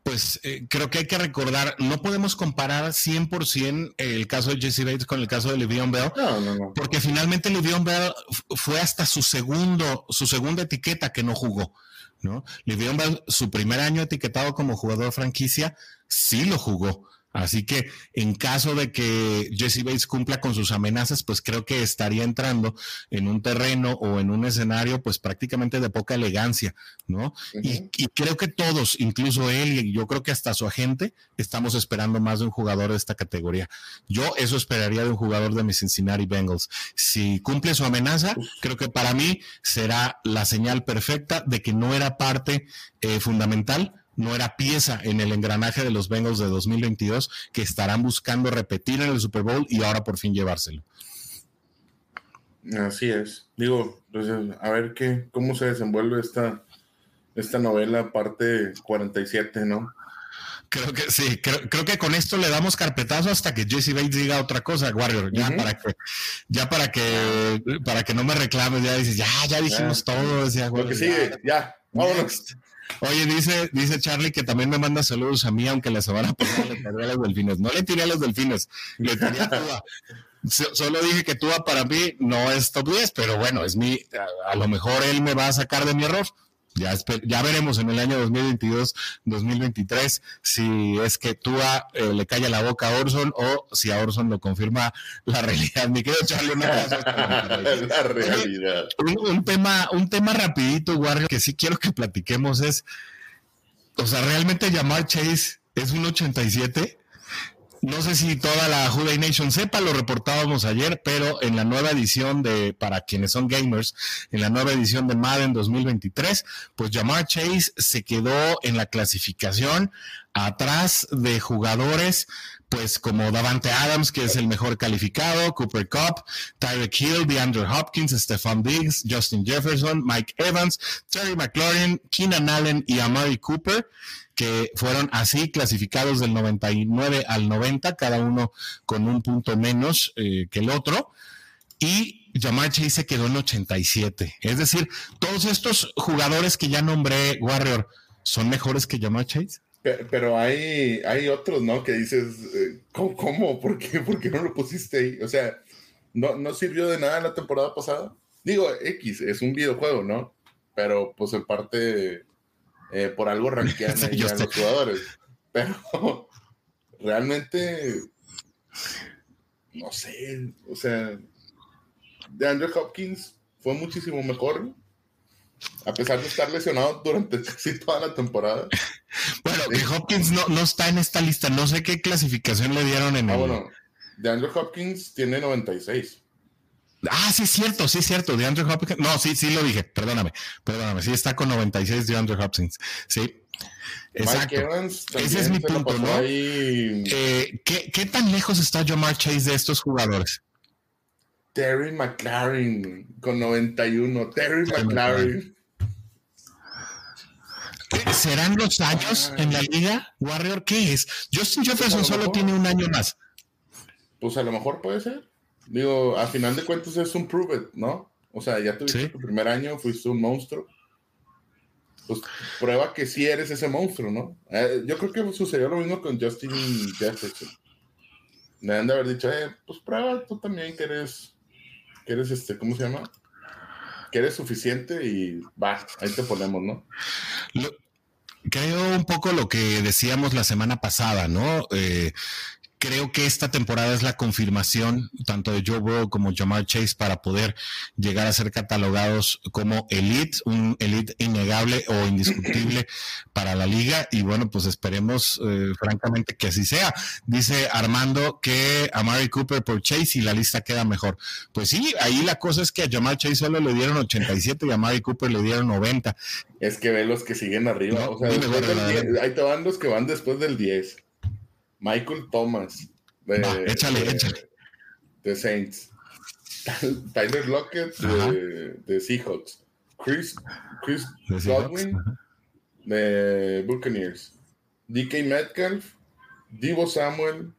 pues eh, creo que hay que recordar, no podemos comparar 100% el caso de Jesse Bates con el caso de Le'Veon Bell, no, no, no. porque finalmente Le'Veon Bell fue hasta su segundo, su segunda etiqueta que no jugó, ¿no? Le'Veon Bell, su primer año etiquetado como jugador franquicia, sí lo jugó. Así que en caso de que Jesse Bates cumpla con sus amenazas, pues creo que estaría entrando en un terreno o en un escenario pues prácticamente de poca elegancia, ¿no? y, creo que todos, incluso él y yo creo que hasta su agente, estamos esperando más de un jugador de esta categoría. Yo eso esperaría de un jugador de mis Cincinnati Bengals. Si cumple su amenaza, creo que para mí será la señal perfecta de que no era parte eh, fundamental no era pieza en el engranaje de los Bengals de 2022 que estarán buscando repetir en el Super Bowl y ahora por fin llevárselo. Así es. Digo, pues, a ver qué, cómo se desenvuelve esta, esta novela, parte 47, ¿no? Creo que sí, creo, que con esto le damos carpetazo hasta que Jesse Bates diga otra cosa, Warrior, ya para que, ya para que, para que no me reclames, ya dices, ya, ya dijimos todo, decía Lo que sigue, ya, vámonos. Oye, dice, dice Charlie que también me manda saludos a mí, aunque la semana pasada le tiré a los delfines. No le tiré a los delfines, le tiré a Tua. Solo dije que Tua para mí no es top 10, pero bueno, es mi, a, lo mejor él me va a sacar de mi error. Ya, ya veremos en el año 2022-2023 si es que Tua eh, le calla la boca a Orson o si a Orson lo confirma la realidad. Me quiero echarle una La realidad. Un, tema, un tema rapidito, Warrior, que sí quiero que platiquemos es, o sea, realmente llamar Chase es un 87 no sé si toda la Juday Nation sepa, lo reportábamos ayer, pero en la nueva edición de, para quienes son gamers, en la nueva edición de Madden 2023, pues Jamar Chase se quedó en la clasificación atrás de jugadores pues como Davante Adams, que es el mejor calificado, Cooper Cup, Tyreek Hill, DeAndre Hopkins, Stefan Diggs, Justin Jefferson, Mike Evans, Terry McLaurin, Keenan Allen y Amari Cooper que fueron así clasificados del 99 al 90, cada uno con un punto menos eh, que el otro. Y Jamar Chase se quedó en 87. Es decir, todos estos jugadores que ya nombré, Warrior, ¿son mejores que Jamar Chase? Pero hay, hay otros, ¿no? Que dices, eh, ¿cómo? ¿Por qué? ¿Por qué no lo pusiste ahí? O sea, ¿no, no sirvió de nada la temporada pasada? Digo, X, es un videojuego, ¿no? Pero pues en parte eh, por algo rankean a los jugadores. Pero realmente, no sé, o sea, de Andrew Hopkins fue muchísimo mejor, a pesar de estar lesionado durante casi toda la temporada. Bueno, que Hopkins no, no, está en esta lista, no sé qué clasificación le dieron en ah, Bueno, de Andrew Hopkins tiene 96. Ah, sí, es cierto, sí, es cierto. De Andrew Hopkins. No, sí, sí lo dije. Perdóname, perdóname. Sí, está con 96 de Andrew Hopkins. Sí. Exacto. Ese es mi punto, ¿no? Eh, ¿qué, ¿qué, tan lejos está Jamar Chase de estos jugadores? Terry McLaren con 91. Terry McLaren. ¿Serán los años en la liga? Warrior, ¿qué es? Justin Jefferson pues solo tiene un año más. Pues a lo mejor puede ser. Digo, a final de cuentas es un prove it, ¿no? O sea, ya tuviste tu primer año, fuiste un monstruo. Pues prueba que sí eres ese monstruo, ¿no? Eh, yo creo que sucedió lo mismo con Justin Jefferson. Me han de haber dicho, eh, pues prueba tú también que eres que eres este, ¿cómo se llama? Que eres suficiente y va, ahí te ponemos, ¿no? creo un poco lo que decíamos la semana pasada, ¿no? Eh, creo que esta temporada es la confirmación tanto de Joe Burrow como Jamar Chase para poder llegar a ser catalogados como elite, un elite innegable o indiscutible para la liga y bueno, pues esperemos eh, francamente que así sea. Dice Armando que a Mary Cooper por Chase y la lista queda mejor. Pues sí, ahí la cosa es que a Jamar Chase solo le dieron 87 y a Mary Cooper le dieron 90. Es que ve los que siguen arriba, o sea, ahí te van los que van después del 10. Michael Thomas. De, échale, échale. De Saints. Tyler Lockett de, de, Seahawks. Chris, Chris Godwin de Buccaneers. DK Metcalf. Divo Samuel.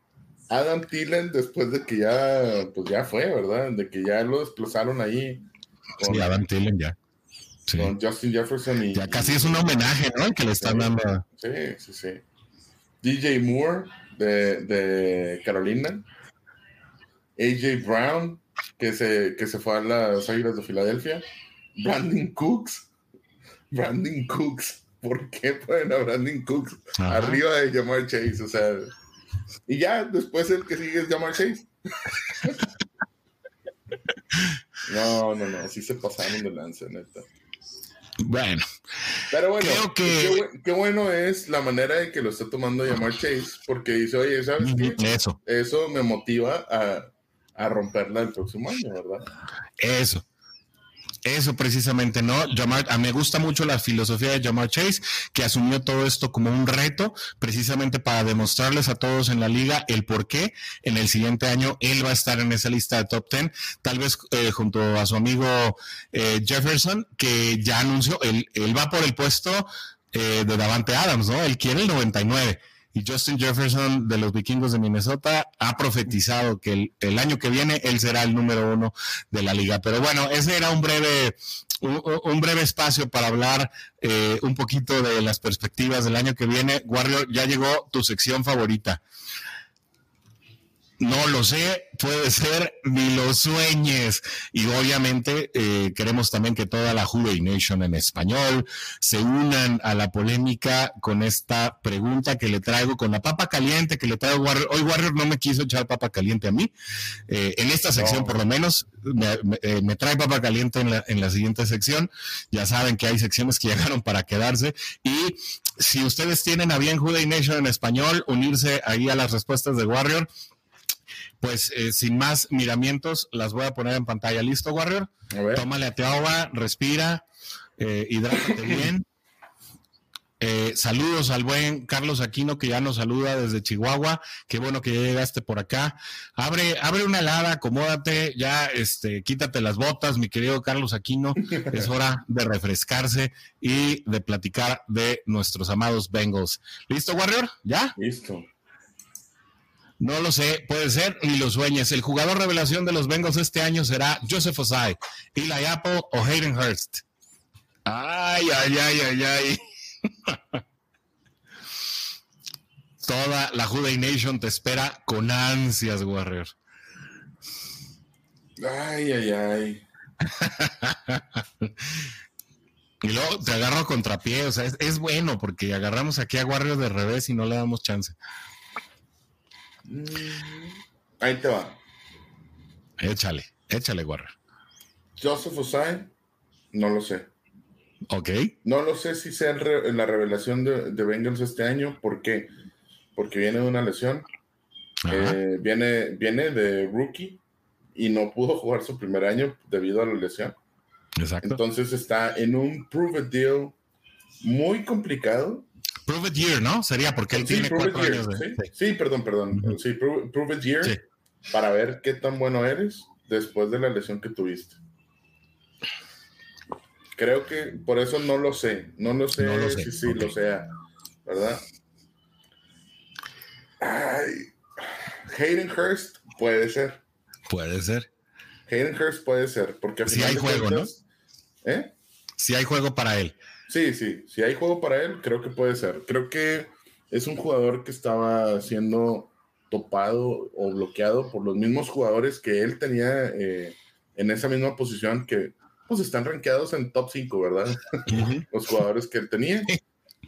Adam Thielen después de que ya, pues ya fue, ¿verdad? De que ya lo desplazaron ahí. sí, Adam Thielen ya. Con Justin Jefferson y. Ya casi es un homenaje, ¿no? El que le están dando. Sí, sí, sí. DJ Moore de, Carolina. AJ Brown, que se, que se fue a las Águilas de Filadelfia. Brandon Cooks. Brandon Cooks. ¿Por qué ponen a Brandon Cooks arriba de Jamar Chase? O sea, y ya después el que sigue es Jamar Chase. no, no, no, así se pasaron de lance, neta. Bueno. Pero bueno, qué, bueno es la manera de que lo está tomando llamar Chase, porque dice, oye, ¿sabes qué? Eso. Eso me motiva a, a romperla el próximo año, ¿verdad? Eso. Eso precisamente, ¿no? a mí me gusta mucho la filosofía de Jamar Chase, que asumió todo esto como un reto, precisamente para demostrarles a todos en la liga el por qué en el siguiente año él va a estar en esa lista de top 10, tal vez eh, junto a su amigo eh, Jefferson, que ya anunció, él, él va por el puesto eh, de Davante Adams, ¿no? Él quiere el 99 y Justin Jefferson de los vikingos de Minnesota ha profetizado que el, año que viene él será el número uno de la liga. Pero bueno, ese era un breve, un, breve espacio para hablar eh, un poquito de las perspectivas del año que viene. Warrior, ya llegó tu sección favorita. No lo sé, puede ser ni lo sueñes. Y obviamente eh, queremos también que toda la Juve Nation en español se unan a la polémica con esta pregunta que le traigo, con la papa caliente que le traigo Warrior. Hoy Warrior no me quiso echar papa caliente a mí. Eh, en esta sección, por lo menos, eh, me, trae papa caliente en la, en la siguiente sección. Ya saben que hay secciones que llegaron para quedarse. Y si ustedes tienen a bien Jude Nation en español, unirse ahí a las respuestas de Warrior pues eh, sin más miramientos, las voy a poner en pantalla. ¿Listo, Warrior? Tómale a tu agua, respira, eh, hidrátate bien. Eh, saludos al buen Carlos Aquino que ya nos saluda desde Chihuahua. Qué bueno que ya llegaste por acá. Abre, abre una helada, acomódate, ya este, quítate las botas, mi querido Carlos Aquino. es hora de refrescarse y de platicar de nuestros amados Bengals. ¿Listo, Warrior? ¿Ya? Listo. No lo sé, puede ser, ni lo sueñes. El jugador revelación de los Bengals este año será Joseph Osai, Eli Apple o Hayden Hurst. Ay, ay, ay, ay, ay. Toda la Juday Nation te espera con ansias, Warrior. Ay, ay, ay. y luego te agarro contrapié, o sea, es, es, bueno porque agarramos aquí a Warrior de revés y no le damos chance. Mm, ahí te va. Échale, échale, guarra. Joseph Osai, no lo sé. Ok. No lo sé si sea la revelación de, de, Bengals este año. ¿Por qué? Porque viene de una lesión. Eh, viene, viene de rookie y no pudo jugar su primer año debido a la lesión. Exacto. Entonces está en un prove deal muy complicado Prove It Year, ¿no? Sería porque él tiene cuatro años de... sí, perdón, perdón. Sí, prove, It Year para ver qué tan bueno eres después de la lesión que tuviste. Creo que por eso no lo sé. No lo sé, no lo sé. si sí lo sea, ¿verdad? Ay, Hayden Hurst puede ser. Puede ser. Hayden Hurst puede ser, porque si hay juego, ¿no? ¿Eh? Si hay juego para él. Sí, sí, si hay juego para él, creo que puede ser. Creo que es un jugador que estaba siendo topado o bloqueado por los mismos jugadores que él tenía eh, en esa misma posición que pues están rankeados en top 5, ¿verdad? Los jugadores que él tenía.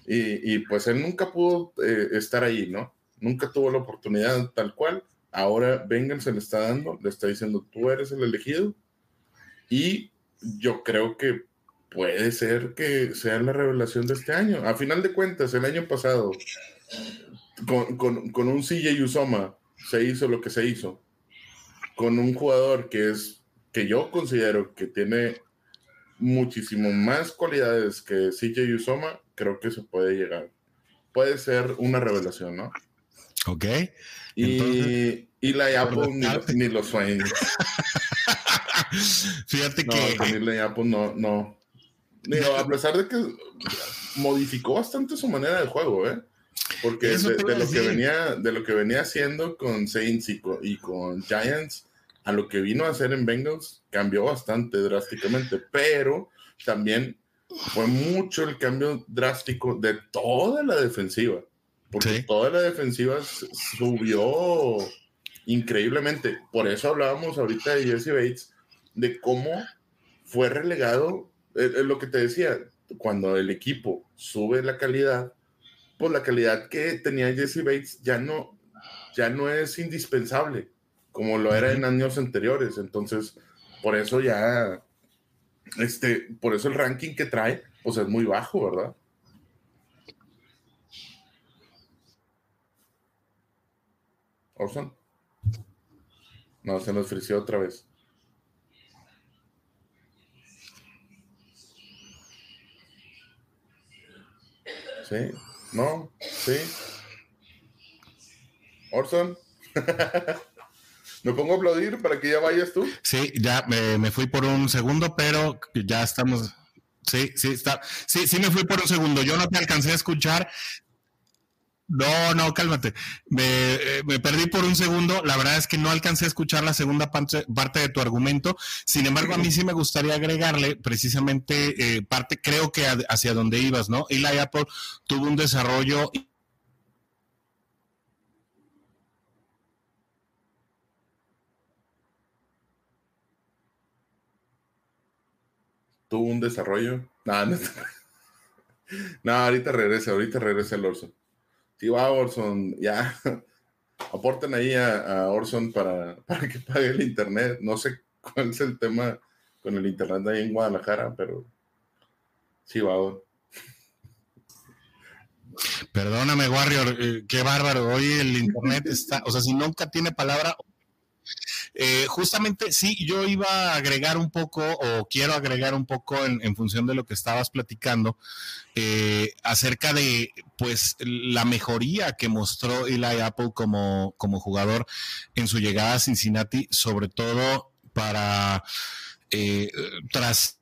Y, y pues él nunca pudo eh, estar ahí, ¿no? Nunca tuvo la oportunidad tal cual. Ahora Vengan se le está dando, le está diciendo, tú eres el elegido. Y yo creo que puede ser que sea la revelación de este año. A final de cuentas, el año pasado, con, con, con un CJ Usoma, se hizo lo que se hizo. Con un jugador que es, que yo considero que tiene muchísimo más cualidades que CJ Usoma, creo que se puede llegar. Puede ser una revelación, ¿no? Ok. Y, y la Apple ni, ni, los sueños. Fíjate que. Ni la Apple no, no. Digo, a pesar de que modificó bastante su manera de juego, ¿eh? Porque de, de, lo que venía, de lo que venía haciendo con Saints y con, y con Giants a lo que vino a hacer en Bengals cambió bastante drásticamente, pero también fue mucho el cambio drástico de toda la defensiva, porque toda la defensiva subió increíblemente. Por eso hablábamos ahorita de Jesse Bates, de cómo fue relegado, es lo que te decía, cuando el equipo sube la calidad, pues la calidad que tenía Jesse Bates ya no, ya no es indispensable como lo era en años anteriores. Entonces, por eso ya, este, por eso el ranking que trae, pues es muy bajo, ¿verdad? Orson. No, se nos frició otra vez. Sí, no, sí. Orson. ¿Me pongo a aplaudir para que ya vayas tú? Sí, ya me, fui por un segundo, pero ya estamos. Sí, sí, está. Sí, sí me fui por un segundo. Yo no te alcancé a escuchar. No, no, cálmate. Me, eh, me, perdí por un segundo. La verdad es que no alcancé a escuchar la segunda parte, de tu argumento. Sin embargo, a mí sí me gustaría agregarle precisamente eh, parte, creo que hacia donde ibas, ¿no? Eli Apple tuvo un desarrollo tuvo un desarrollo. No, no, ahorita regresa, ahorita regresa el Orson. Sí, va Orson, ya. Aporten ahí a, Orson para, para, que pague el internet. No sé cuál es el tema con el internet ahí en Guadalajara, pero sí, va. Perdóname, Warrior, eh, qué bárbaro. Hoy el internet está, o sea, si nunca tiene palabra, eh, justamente sí, yo iba a agregar un poco o quiero agregar un poco en, función de lo que estabas platicando eh, acerca de pues la mejoría que mostró Eli Apple como, como jugador en su llegada a Cincinnati, sobre todo para eh, tras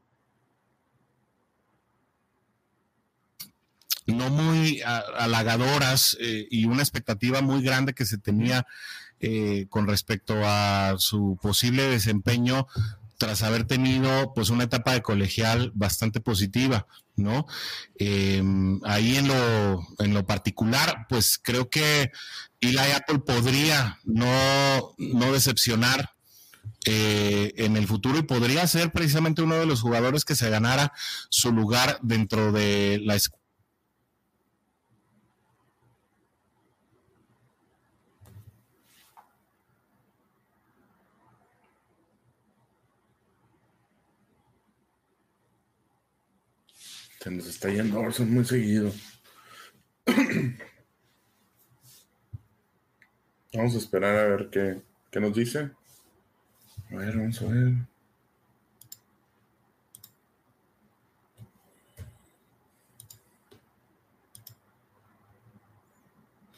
no muy halagadoras y una expectativa muy grande que se tenía eh, con respecto a su posible desempeño tras haber tenido pues una etapa de colegial bastante positiva, ¿no? Em, ahí en lo, en lo particular, pues creo que Eli Apple podría no, no decepcionar eh, en el futuro y podría ser precisamente uno de los jugadores que se ganara su lugar dentro de la escuela Nos está yendo Orson muy seguido. Vamos a esperar a ver qué, qué nos dice. A ver, vamos a ver.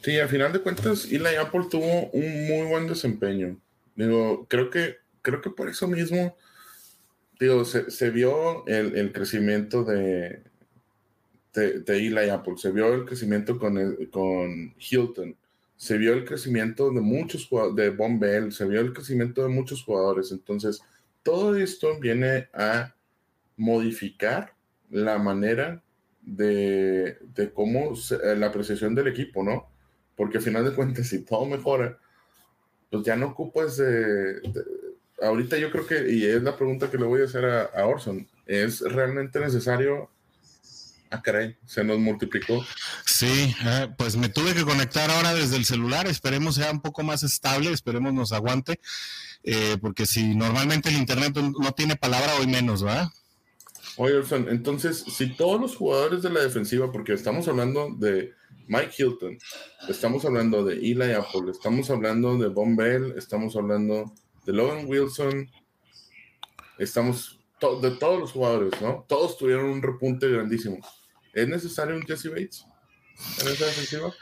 Sí, a final de cuentas, Eli Apple tuvo un muy buen desempeño. Digo, creo que, creo que por eso mismo, digo, se, se vio el, el, crecimiento de, de, de Eli Apple, se vio el crecimiento con, con Hilton, se vio el crecimiento de muchos jugadores, de Von Bell, se vio el crecimiento de muchos jugadores. Entonces, todo esto viene a modificar la manera de, de cómo la apreciación del equipo, ¿no? Porque al final de cuentas, si todo mejora, pues ya no ocupas de, ahorita yo creo que, y es la pregunta que le voy a hacer a, Orson, ¿es realmente necesario? Ah, caray, se nos multiplicó. Sí, eh, pues me tuve que conectar ahora desde el celular, esperemos sea un poco más estable, esperemos nos aguante, eh, porque si normalmente el internet no tiene palabra, hoy menos, ¿verdad? Oye, Orson, entonces, si todos los jugadores de la defensiva, porque estamos hablando de Mike Hilton, estamos hablando de Eli Apple, estamos hablando de Von Bell, estamos hablando de Logan Wilson, estamos de todos los jugadores, ¿no? Todos tuvieron un repunte grandísimo. ¿Es necesario un Jesse Bates en esa defensiva?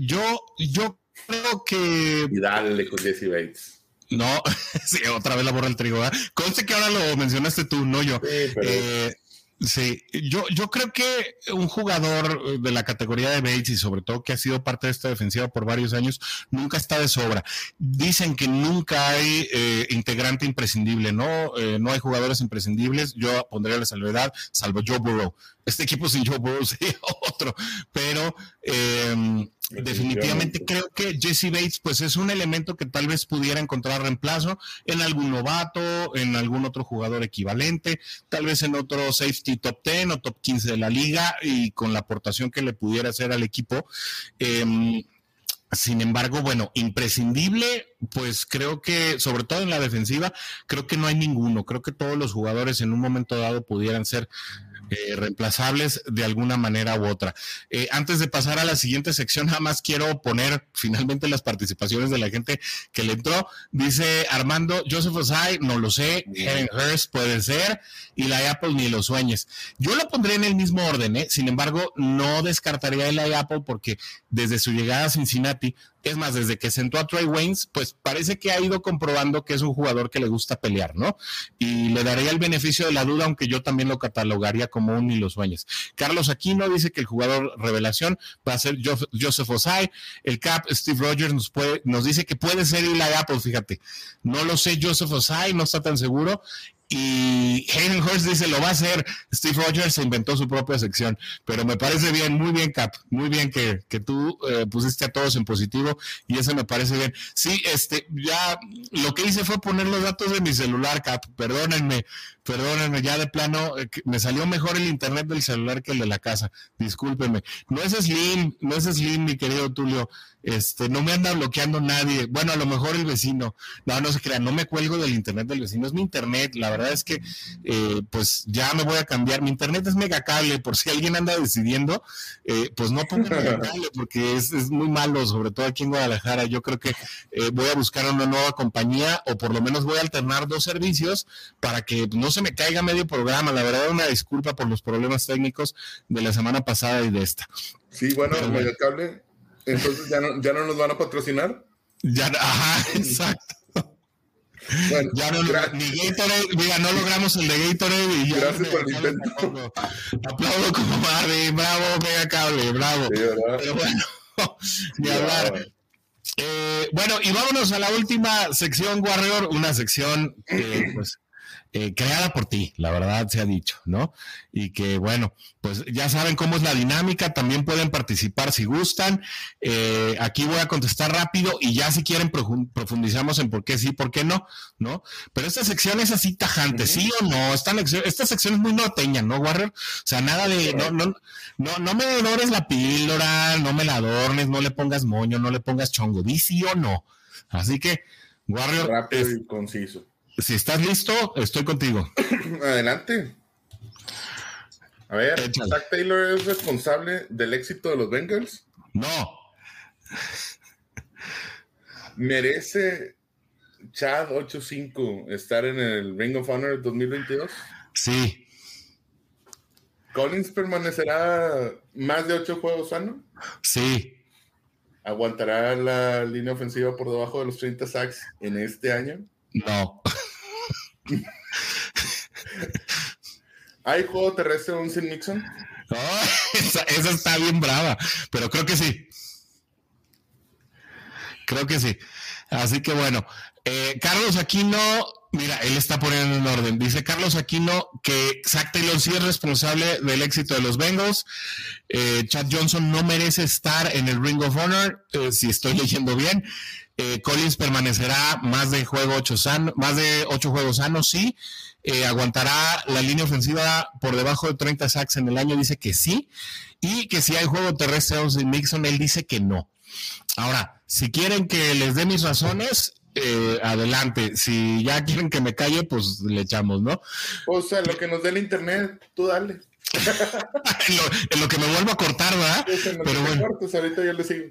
Yo, yo creo que. Y dale con Jesse Bates. No, sí, otra vez la borra el trigo. ¿eh? Conste que ahora lo mencionaste tú, no yo. Sí, pero... Eh, Sí, yo, yo creo que un jugador de la categoría de Bates y sobre todo que ha sido parte de esta defensiva por varios años, nunca está de sobra. Dicen que nunca hay eh, integrante imprescindible, ¿no? Eh, no hay jugadores imprescindibles. Yo pondría la salvedad, salvo Joe Burrow. Este equipo sin Joe Burrow sería otro, pero eh, Definitivamente creo que Jesse Bates pues es un elemento que tal vez pudiera encontrar reemplazo en algún novato, en algún otro jugador equivalente, tal vez en otro safety top 10 o top 15 de la liga y con la aportación que le pudiera hacer al equipo. Em, sin embargo, bueno, imprescindible, pues creo que, sobre todo en la defensiva, creo que no hay ninguno. Creo que todos los jugadores en un momento dado pudieran ser eh, reemplazables de alguna manera u otra. Eh, antes de pasar a la siguiente sección, nada más quiero poner finalmente las participaciones de la gente que le entró. Dice Armando, Joseph Osai, no lo sé, Helen Hurst puede ser, y la Apple ni lo sueñes. Yo lo pondré en el mismo orden, ¿eh? sin embargo, no descartaría la Apple porque desde su llegada a Cincinnati es más, desde que sentó a Troy Waynes, pues parece que ha ido comprobando que es un jugador que le gusta pelear, ¿no? Y le daría el beneficio de la duda, aunque yo también lo catalogaría como un ni los sueños. Carlos Aquino dice que el jugador revelación va a ser Joseph Osai. El Cap Steve Rogers nos, puede, nos dice que puede ser Eli Apple, fíjate. No lo sé, Joseph Osai, no está tan seguro. Y Hayden Hurst dice, lo va a hacer. Steve Rogers se inventó su propia sección. Pero me parece bien, muy bien, Cap. Muy bien que, que tú eh, pusiste a todos en positivo y eso me parece bien. Sí, este, ya lo que hice fue poner los datos de mi celular, Cap. Perdónenme, perdónenme, ya de plano, eh, me salió mejor el internet del celular que el de la casa. Discúlpenme. No es Slim, no es Slim, mi querido Tulio. Este, no me anda bloqueando nadie. Bueno, a lo mejor el vecino. No, no se crea, no me cuelgo del internet del vecino. Es mi internet. La verdad es que, eh, pues ya me voy a cambiar. Mi internet es megacable, por si alguien anda decidiendo, eh, pues no pongan megacable porque es, muy malo, sobre todo aquí en Guadalajara. Yo creo que eh, voy a buscar una nueva compañía o por lo menos voy a alternar dos servicios para que no se me caiga medio programa. La verdad, una disculpa por los problemas técnicos de la semana pasada y de esta. Sí, bueno, megacable entonces ya no, ya no nos van a patrocinar. Ya, ajá, exacto. Bueno, ya no, ni Gatorade, mira, no logramos el de Gatorade y ya Gracias por el intento. Aplaudo, como madre, bravo, mega cable, bravo. Pero bueno, ni hablar. Eh, bueno, y vámonos a la última sección, Warrior, una sección que pues eh, creada por ti, la verdad se ha dicho, ¿no? Y que bueno, pues ya saben cómo es la dinámica, también pueden participar si gustan. Eh, aquí voy a contestar rápido y ya si quieren profundizamos en por qué sí, por qué no, ¿no? Pero esta sección es así tajante, ¿sí o no? Esta, esta sección es muy norteña, ¿no, Warrior? O sea, nada de, no, no, no, no me adores la píldora, no me la adornes, no le pongas moño, no le pongas chongo, di sí o no. Así que, Warrior. Rápido y conciso. Si estás listo, estoy contigo. Adelante. A ver, ¿Zach Taylor es responsable del éxito de los Bengals? No. ¿Merece Chad 85 estar en el Ring of Honor 2022? Sí. ¿Collins permanecerá más de ocho juegos sano? Sí. ¿Aguantará la línea ofensiva por debajo de los 30 sacks en este año? No. ¿Hay juego terrestre un Sin Nixon? esa, está bien brava, pero creo que sí. Creo que sí. Así que bueno, Eh, Carlos Aquino, mira, él está poniendo en orden. Dice Carlos Aquino que Zach Taylor sí es responsable del éxito de los Bengals. Eh, Chad Johnson no merece estar en el Ring of Honor, eh, si estoy leyendo bien. Collins permanecerá más de juego ocho más de ocho juegos sanos, sí. aguantará la línea ofensiva por debajo de 30 sacks en el año, dice que sí. Y que si hay juego terrestre en Mixon, él dice que no. Ahora, si quieren que les dé mis razones, eh, adelante. Si ya quieren que me calle, pues le echamos, ¿no? O sea, lo que nos dé el internet, tú dale. en, lo, que me vuelvo a cortar, ¿verdad? Pero bueno. ahorita yo le sigo.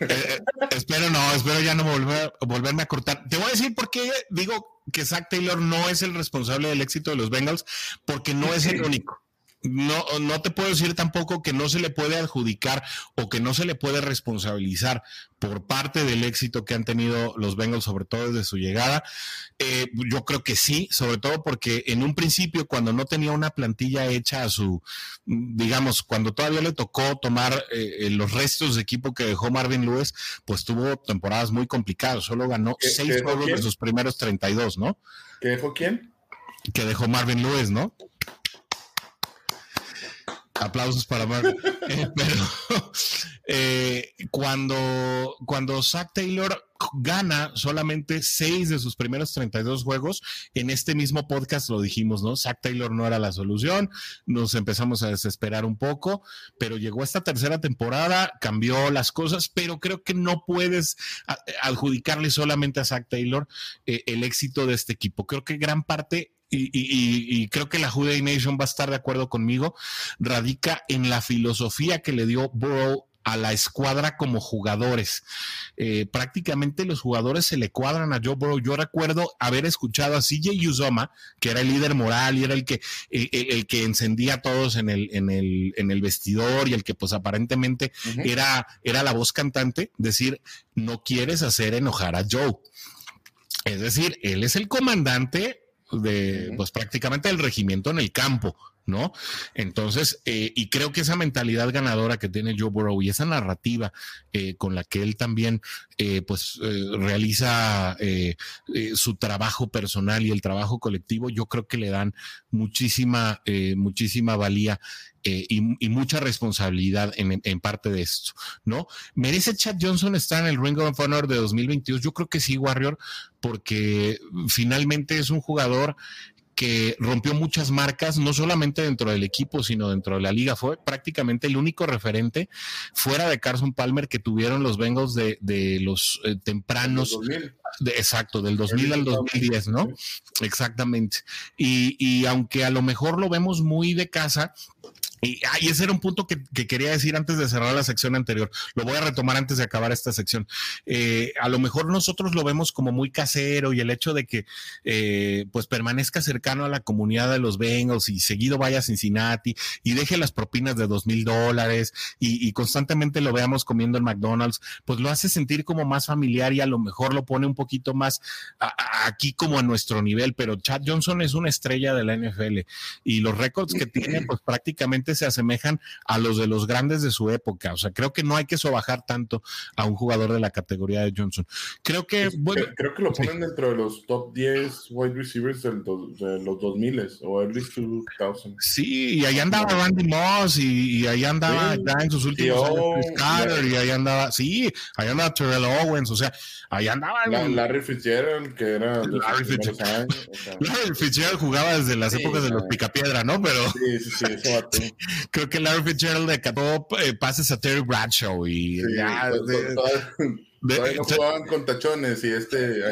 Eh, eh, espero no, espero ya no volver, volverme a cortar. Te voy a decir por qué digo que Zach Taylor no es el responsable del éxito de los Bengals, porque no es el único no, no te puedo decir tampoco que no se le puede adjudicar o que no se le puede responsabilizar por parte del éxito que han tenido los Bengals, sobre todo desde su llegada. Eh, yo creo que sí, sobre todo porque en un principio, cuando no tenía una plantilla hecha a su, digamos, cuando todavía le tocó tomar eh, los restos de equipo que dejó Marvin Lewis, pues tuvo temporadas muy complicadas. Solo ganó seis juegos de sus primeros 32, ¿no? ¿Qué dejó quién? Que dejó Marvin Lewis, ¿no? Aplausos para Mark. Eh, pero eh, cuando, cuando Zach Taylor gana solamente seis de sus primeros 32 juegos, en este mismo podcast lo dijimos, ¿no? Zach Taylor no era la solución, nos empezamos a desesperar un poco, pero llegó esta tercera temporada, cambió las cosas, pero creo que no puedes adjudicarle solamente a Zach Taylor eh, el éxito de este equipo. Creo que gran parte y, creo que la Juday Nation va a estar de acuerdo conmigo, radica en la filosofía que le dio Burrow a la escuadra como jugadores. Eh, prácticamente los jugadores se le cuadran a Joe Burrow. Yo recuerdo haber escuchado a CJ Uzoma, que era el líder moral y era el que, el, que encendía a todos en el, en, el, en el vestidor y el que pues aparentemente era, era la voz cantante, decir, no quieres hacer enojar a Joe. Es decir, él es el comandante de, pues prácticamente el regimiento en el campo, ¿no? Entonces, eh, y creo que esa mentalidad ganadora que tiene Joe Burrow y esa narrativa eh, con la que él también, eh, pues, realiza su trabajo personal y el trabajo colectivo, yo creo que le dan muchísima, muchísima valía y, mucha responsabilidad en, en, parte de esto, ¿no? ¿Merece Chad Johnson estar en el Ring of Honor de 2022? Yo creo que sí, Warrior, porque finalmente es un jugador que rompió muchas marcas, no solamente dentro del equipo, sino dentro de la liga. Fue prácticamente el único referente fuera de Carson Palmer que tuvieron los Bengals de, de los eh, tempranos. De, exacto, del 2000 al 2010, ¿no? Exactamente. Y, y aunque a lo mejor lo vemos muy de casa, y, ese era un punto que, quería decir antes de cerrar la sección anterior. Lo voy a retomar antes de acabar esta sección. Eh, a lo mejor nosotros lo vemos como muy casero y el hecho de que eh, pues permanezca cercano a la comunidad de los Bengals y seguido vaya a Cincinnati y deje las propinas de dos mil dólares y, constantemente lo veamos comiendo en McDonald's, pues lo hace sentir como más familiar y a lo mejor lo pone un poquito más aquí como a nuestro nivel. Pero Chad Johnson es una estrella de la NFL y los récords que tiene pues prácticamente se asemejan a los de los grandes de su época. O sea, creo que no hay que sobajar tanto a un jugador de la categoría de Johnson. Creo que, bueno. Creo que lo ponen dentro de los top 10 wide receivers de los 2000 o early 2000. Sí, y ahí andaba Randy Moss y, ahí andaba ya en sus últimos años Carter y ahí andaba, sí, ahí andaba Terrell Owens, o sea, ahí andaba. Larry Fitzgerald, que era. Larry Fitzgerald. Larry Fitzgerald jugaba desde las épocas de los Picapiedra, ¿no? Pero. Sí, sí, sí, eso creo que Larry Fitzgerald le acabó eh, pases a Terry Bradshaw y ya, no jugaban con tachones y este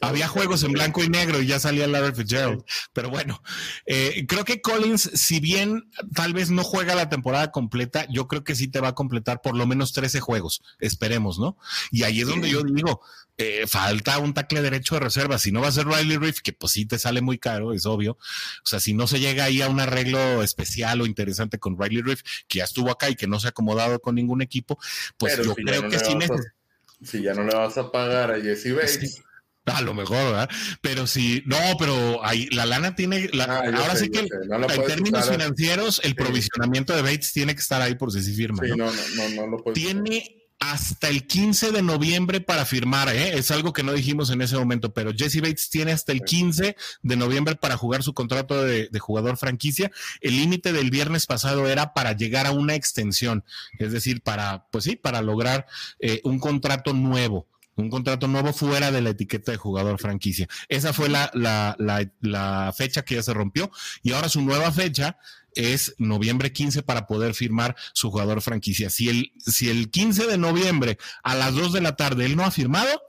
había juegos en blanco y negro y ya salía Larry Fitzgerald. Pero bueno, eh, creo que Collins, si bien tal vez no juega la temporada completa, yo creo que sí te va a completar por lo menos 13 juegos. Esperemos, ¿no? Y ahí es donde yo digo, eh, falta un tackle derecho de reserva. Si no va a ser Riley Reef, que pues sí te sale muy caro, es obvio. O sea, si no se llega ahí a un arreglo especial o interesante con Riley Reef, que ya estuvo acá y que no se ha acomodado con ningún equipo, pues yo creo que sí necesita si ya no le vas a pagar a Jesse Bates. A lo mejor, ¿verdad? Pero si, no, pero ahí la lana tiene, ah, ahora sí que en términos financieros, el provisionamiento de Bates tiene que estar ahí por si sí firma. Sí, no, no, no, no lo Tiene hasta el 15 de noviembre para firmar, ¿eh? es algo que no dijimos en ese momento, pero Jesse Bates tiene hasta el 15 de noviembre para jugar su contrato de, jugador franquicia. El límite del viernes pasado era para llegar a una extensión, es decir, para, pues sí, para lograr eh, un contrato nuevo un contrato nuevo fuera de la etiqueta de jugador franquicia. Esa fue la, la, la, fecha que ya se rompió y ahora su nueva fecha es noviembre 15 para poder firmar su jugador franquicia. Si el, si el 15 de noviembre a las 2 de la tarde él no ha firmado,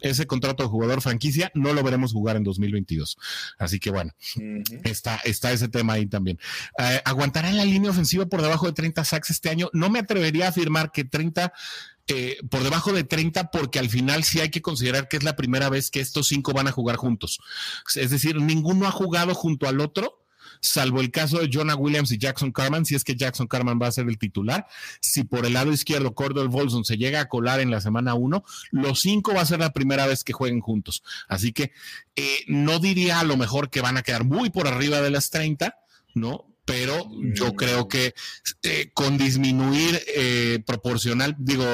ese contrato de jugador franquicia no lo veremos jugar en 2022. Así que bueno, está, está ese tema ahí también. Eh, ¿Aguantará en la línea ofensiva por debajo de 30 sacks este año? No me atrevería a afirmar que 30 eh, por debajo de 30 porque al final sí hay que considerar que es la primera vez que estos cinco van a jugar juntos. Es decir, ninguno ha jugado junto al otro salvo el caso de Jonah Williams y Jackson Carman, si es que Jackson Carman va a ser el titular. Si por el lado izquierdo Cordell Volson se llega a colar en la semana 1, los cinco va a ser la primera vez que jueguen juntos. Así que eh, no diría a lo mejor que van a quedar muy por arriba de las 30, ¿no? Pero yo creo que eh, con disminuir eh, proporcional, digo,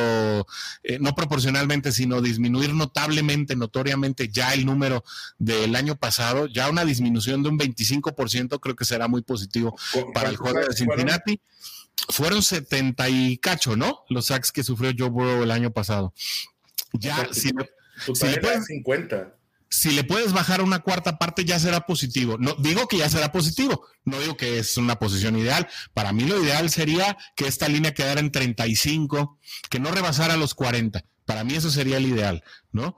eh, no proporcionalmente, sino disminuir notablemente, notoriamente ya el número del año pasado, ya una disminución de un 25% creo que será muy positivo para el juego de Cincinnati. Fueron 70 y cacho, ¿no? Los sacks que sufrió Joe Burrow el año pasado. Ya, si, si 50 si le puedes bajar una cuarta parte ya será positivo. No digo que ya será positivo, no digo que es una posición ideal. Para mí lo ideal sería que esta línea quedara en 35, que no rebasara los 40. Para mí eso sería el ideal, ¿no?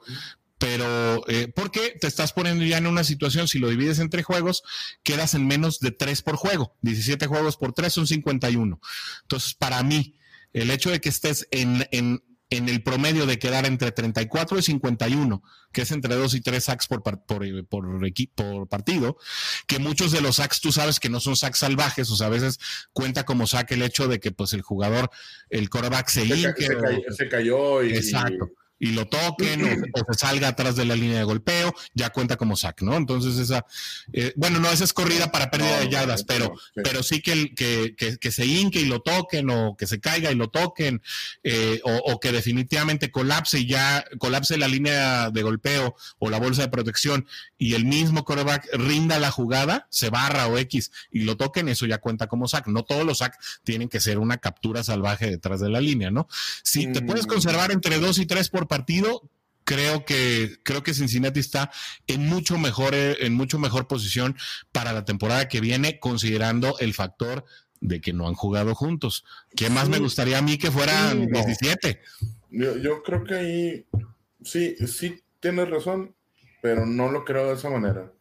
Pero, eh, porque te estás poniendo ya en una situación, si lo divides entre juegos, quedas en menos de 3 por juego. 17 juegos por 3 son 51. Entonces, para mí, el hecho de que estés en, en en el promedio de quedar entre 34 y 51, que es entre 2 y 3 sacks por, por, por, partido, que muchos de los sacks tú sabes que no son sacks salvajes, o sea, a veces cuenta como sack el hecho de que pues el jugador, el coreback se, se, cayó, y, exacto. y lo toquen o, se salga atrás de la línea de golpeo, ya cuenta como sack, ¿no? Entonces esa, eh, bueno, no, esa es corrida para pérdida de yardas, pero, pero sí que, el, que, que, se hinque y lo toquen o que se caiga y lo toquen eh, o, que definitivamente colapse y ya colapse la línea de golpeo o la bolsa de protección y el mismo coreback rinda la jugada, se barra o X y lo toquen, eso ya cuenta como sack. No todos los sack tienen que ser una captura salvaje detrás de la línea, ¿no? Si te puedes mm. conservar entre dos y tres por partido, creo que creo que Cincinnati está en mucho mejor en mucho mejor posición para la temporada que viene considerando el factor de que no han jugado juntos. ¿Qué más me gustaría a mí que fueran 17? Yo, creo que ahí sí sí tienes razón, pero no lo creo de esa manera.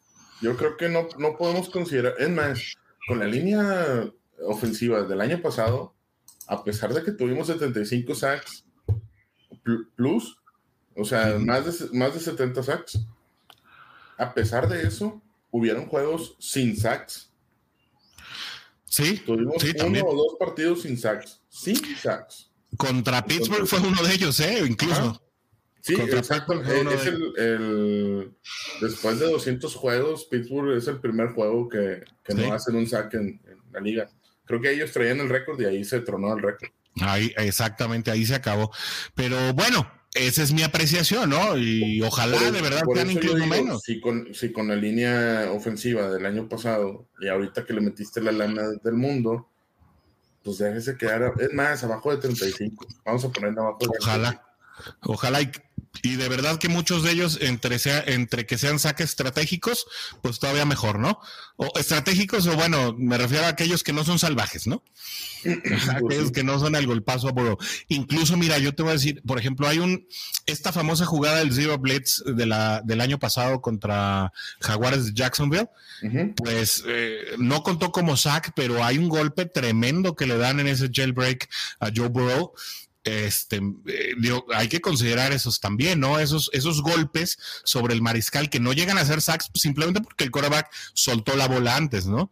Yo creo que no, no podemos considerar, es más, con la línea ofensiva del año pasado, a pesar de que tuvimos 75 sacks, plus, o sea, más, de, más de 70 sacks. A pesar de eso, hubieron juegos sin sacks. Sí, tuvimos uno o dos partidos sin sacks. Sin sacks. Contra Pittsburgh fue uno de ellos, ¿eh? Incluso. Sí, exacto. Es el, después de 200 juegos, Pittsburgh es el primer juego que, que no hacen un sack en, en, la liga. Creo que ellos traían el récord y ahí se tronó el récord. Ahí, exactamente, ahí se acabó. Pero bueno, esa es mi apreciación, ¿no? Y ojalá de verdad sean incluso menos. Si con, si con la línea ofensiva del año pasado y ahorita que le metiste la lana del mundo, pues déjese quedar, es más, abajo de 35. Vamos a poner abajo de Ojalá. Ojalá y y de verdad que muchos de ellos, entre, sea, entre que sean saques estratégicos, pues todavía mejor, ¿no? O estratégicos, o bueno, me refiero a aquellos que no son salvajes, ¿no? aquellos que no son el golpazo a Incluso, mira, yo te voy a decir, por ejemplo, hay un, esta famosa jugada del Zero Blitz de la, del año pasado contra Jaguares de Jacksonville, pues eh, no contó como sack, pero hay un golpe tremendo que le dan en ese jailbreak a Joe Burrow este, eh, hay que considerar esos también, ¿no? Esos, esos golpes sobre el mariscal que no llegan a ser sacks simplemente porque el quarterback soltó la bola antes, ¿no?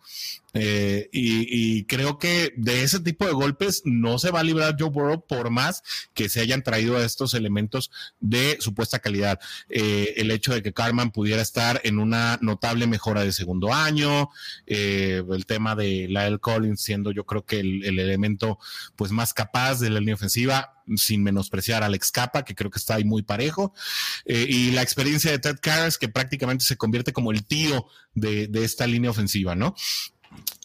Eh, y, creo que de ese tipo de golpes no se va a librar Joe Burrow por más que se hayan traído estos elementos de supuesta calidad. Eh, el hecho de que Carman pudiera estar en una notable mejora de segundo año, eh, el tema de Lyle Collins siendo yo creo que el, elemento pues más capaz de la línea ofensiva, sin menospreciar a Alex Capa, que creo que está ahí muy parejo, y la experiencia de Ted Karras, que prácticamente se convierte como el tío de, de esta línea ofensiva, ¿no?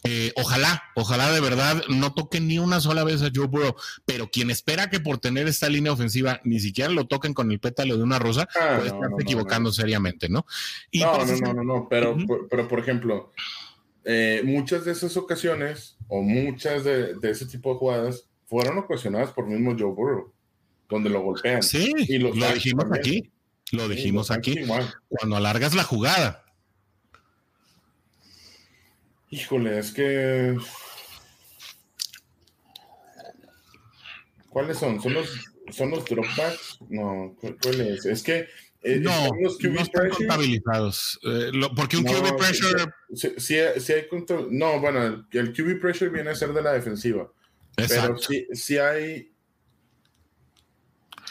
Eh, ojalá, ojalá de verdad no toquen ni una sola vez a Joe Burrow, pero quien espera que por tener esta línea ofensiva ni siquiera lo toquen con el pétalo de una rosa, ah, puede estar equivocando seriamente, ¿no? no, no, no, no, no, pero, por, pero por ejemplo, eh, muchas de esas ocasiones o muchas de, ese tipo de jugadas fueron ocasionadas por mismo Joe Burrow, donde lo golpean. Sí, y lo dijimos aquí, lo dijimos aquí, cuando alargas la jugada Híjole, es que. ¿Cuáles son? ¿Son los, son los dropbacks? No, ¿cuál es? Es que. Eh, no, los QB no están contabilizados. Eh, porque un QB pressure. Sí, sí, hay No, bueno, el, QB pressure viene a ser de la defensiva. Exacto. Pero sí, sí hay.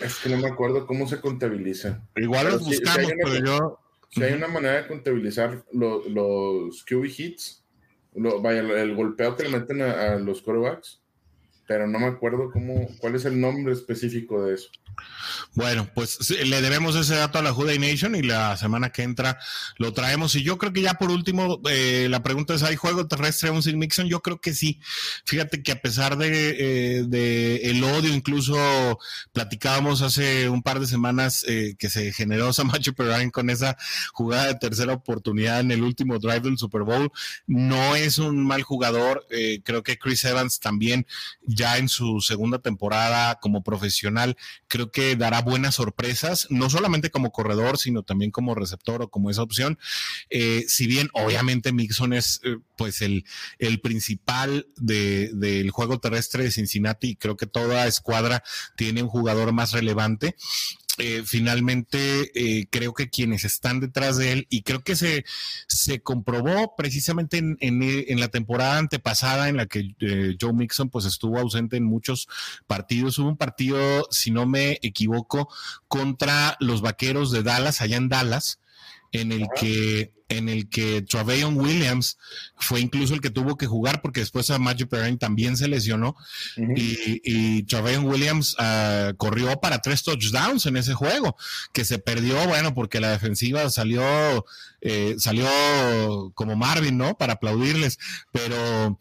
Es que no me acuerdo cómo se contabiliza. Igual los buscamos, pero yo. Si hay una manera de contabilizar los QB hits, vaya, el, golpeo que le meten a, los quarterbacks, pero no me acuerdo cómo, cuál es el nombre específico de eso. Bueno, pues le debemos ese dato a la Juday Nation y la semana que entra lo traemos. Y yo creo que ya por último, eh, la pregunta es, ¿hay juego terrestre aún sin Mixon? Yo creo que sí. Fíjate que a pesar de, eh, el odio, incluso platicábamos hace un par de semanas eh, que se generó Samacho Perrine con esa jugada de tercera oportunidad en el último drive del Super Bowl. No es un mal jugador. creo que Chris Evans también ya en su segunda temporada como profesional, creo que dará buenas sorpresas, no solamente como corredor, sino también como receptor o como esa opción. Eh, si bien obviamente Mixon es eh, pues el, el principal del juego terrestre de Cincinnati, creo que toda escuadra tiene un jugador más relevante. Eh, finalmente eh, creo que quienes están detrás de él, y creo que se, se comprobó precisamente en, en, la temporada antepasada en la que eh, Joe Mixon pues estuvo ausente en muchos partidos. Hubo un partido, si no me equivoco, contra los vaqueros de Dallas, allá en Dallas, en el que en el que Traveon Williams fue incluso el que tuvo que jugar porque después a Magic Perrine también se lesionó y, y Traveon Williams uh, corrió para tres touchdowns en ese juego que se perdió bueno porque la defensiva salió eh, salió como Marvin no para aplaudirles pero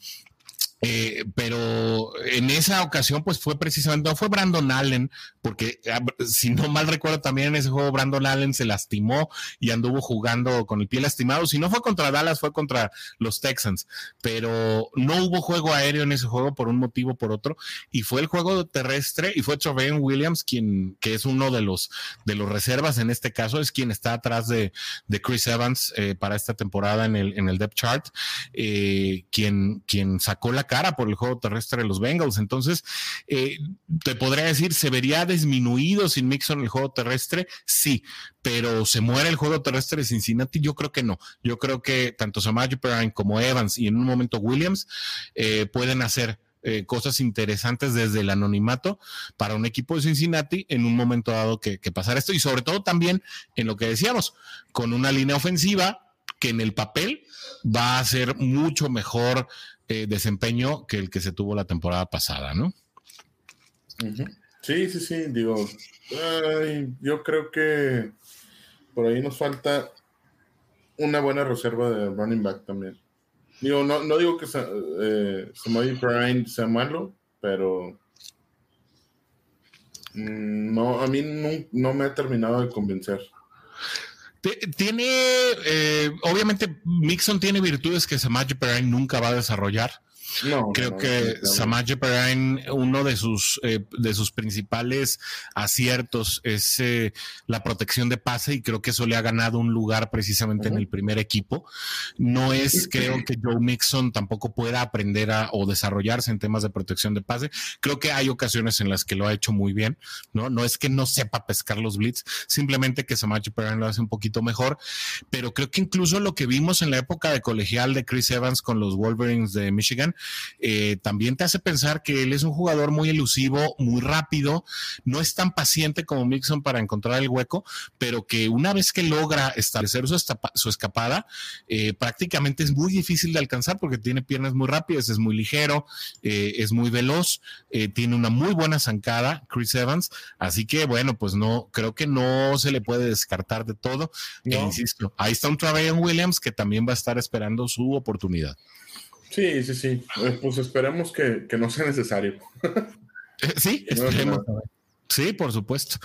eh, pero en esa ocasión, pues fue precisamente, no fue Brandon Allen, porque ah, si no mal recuerdo, también en ese juego Brandon Allen se lastimó y anduvo jugando con el pie lastimado. Si no fue contra Dallas, fue contra los Texans, pero no hubo juego aéreo en ese juego por un motivo o por otro, y fue el juego terrestre, y fue Trevelyan Williams, quien, que es uno de los, de los reservas en este caso, es quien está atrás de, de Chris Evans eh, para esta temporada en el, en el depth chart, eh, quien, quien sacó la cara por el juego terrestre de los Bengals. Entonces, eh, te podría decir, ¿se vería disminuido sin Mixon el juego terrestre? Sí, pero ¿se muere el juego terrestre de Cincinnati? Yo creo que no. Yo creo que tanto Samaje Perrine como Evans y en un momento Williams eh, pueden hacer eh, cosas interesantes desde el anonimato para un equipo de Cincinnati en un momento dado que, que pasar esto y sobre todo también en lo que decíamos, con una línea ofensiva que en el papel va a ser mucho mejor eh, desempeño que el que se tuvo la temporada pasada, ¿no? Sí, sí, sí, digo, yo creo que por ahí nos falta una buena reserva de running back también. Digo, no, no digo que eh, Samuel Prime sea malo, pero mm, no, a mí no me ha terminado de convencer. Tiene, eh, obviamente, Mixon tiene virtudes que Samaje Perrine nunca va a desarrollar. Creo que Samaje Perrine, uno de sus, eh, de sus principales aciertos es eh, la protección de pase y creo que eso le ha ganado un lugar precisamente en el primer equipo. No es, creo que Joe Mixon tampoco pueda aprender a, o desarrollarse en temas de protección de pase. Creo que hay ocasiones en las que lo ha hecho muy bien, ¿no? No es que no sepa pescar los blitz, simplemente que Samaje Perrine lo hace un poquito mejor, pero creo que incluso lo que vimos en la época de colegial de Chris Evans con los Wolverines de Michigan, eh, también te hace pensar que él es un jugador muy elusivo, muy rápido, no es tan paciente como Mixon para encontrar el hueco, pero que una vez que logra establecer su, escapada, eh, prácticamente es muy difícil de alcanzar porque tiene piernas muy rápidas, es muy ligero, eh, es muy veloz, tiene una muy buena zancada, Chris Evans, así que bueno, pues no, creo que no se le puede descartar de todo. insisto, ahí está un Travion Williams que también va a estar esperando su oportunidad. Sí, sí, sí. Eh, pues esperemos que, que no sea necesario. sí, esperemos. Sí, por supuesto.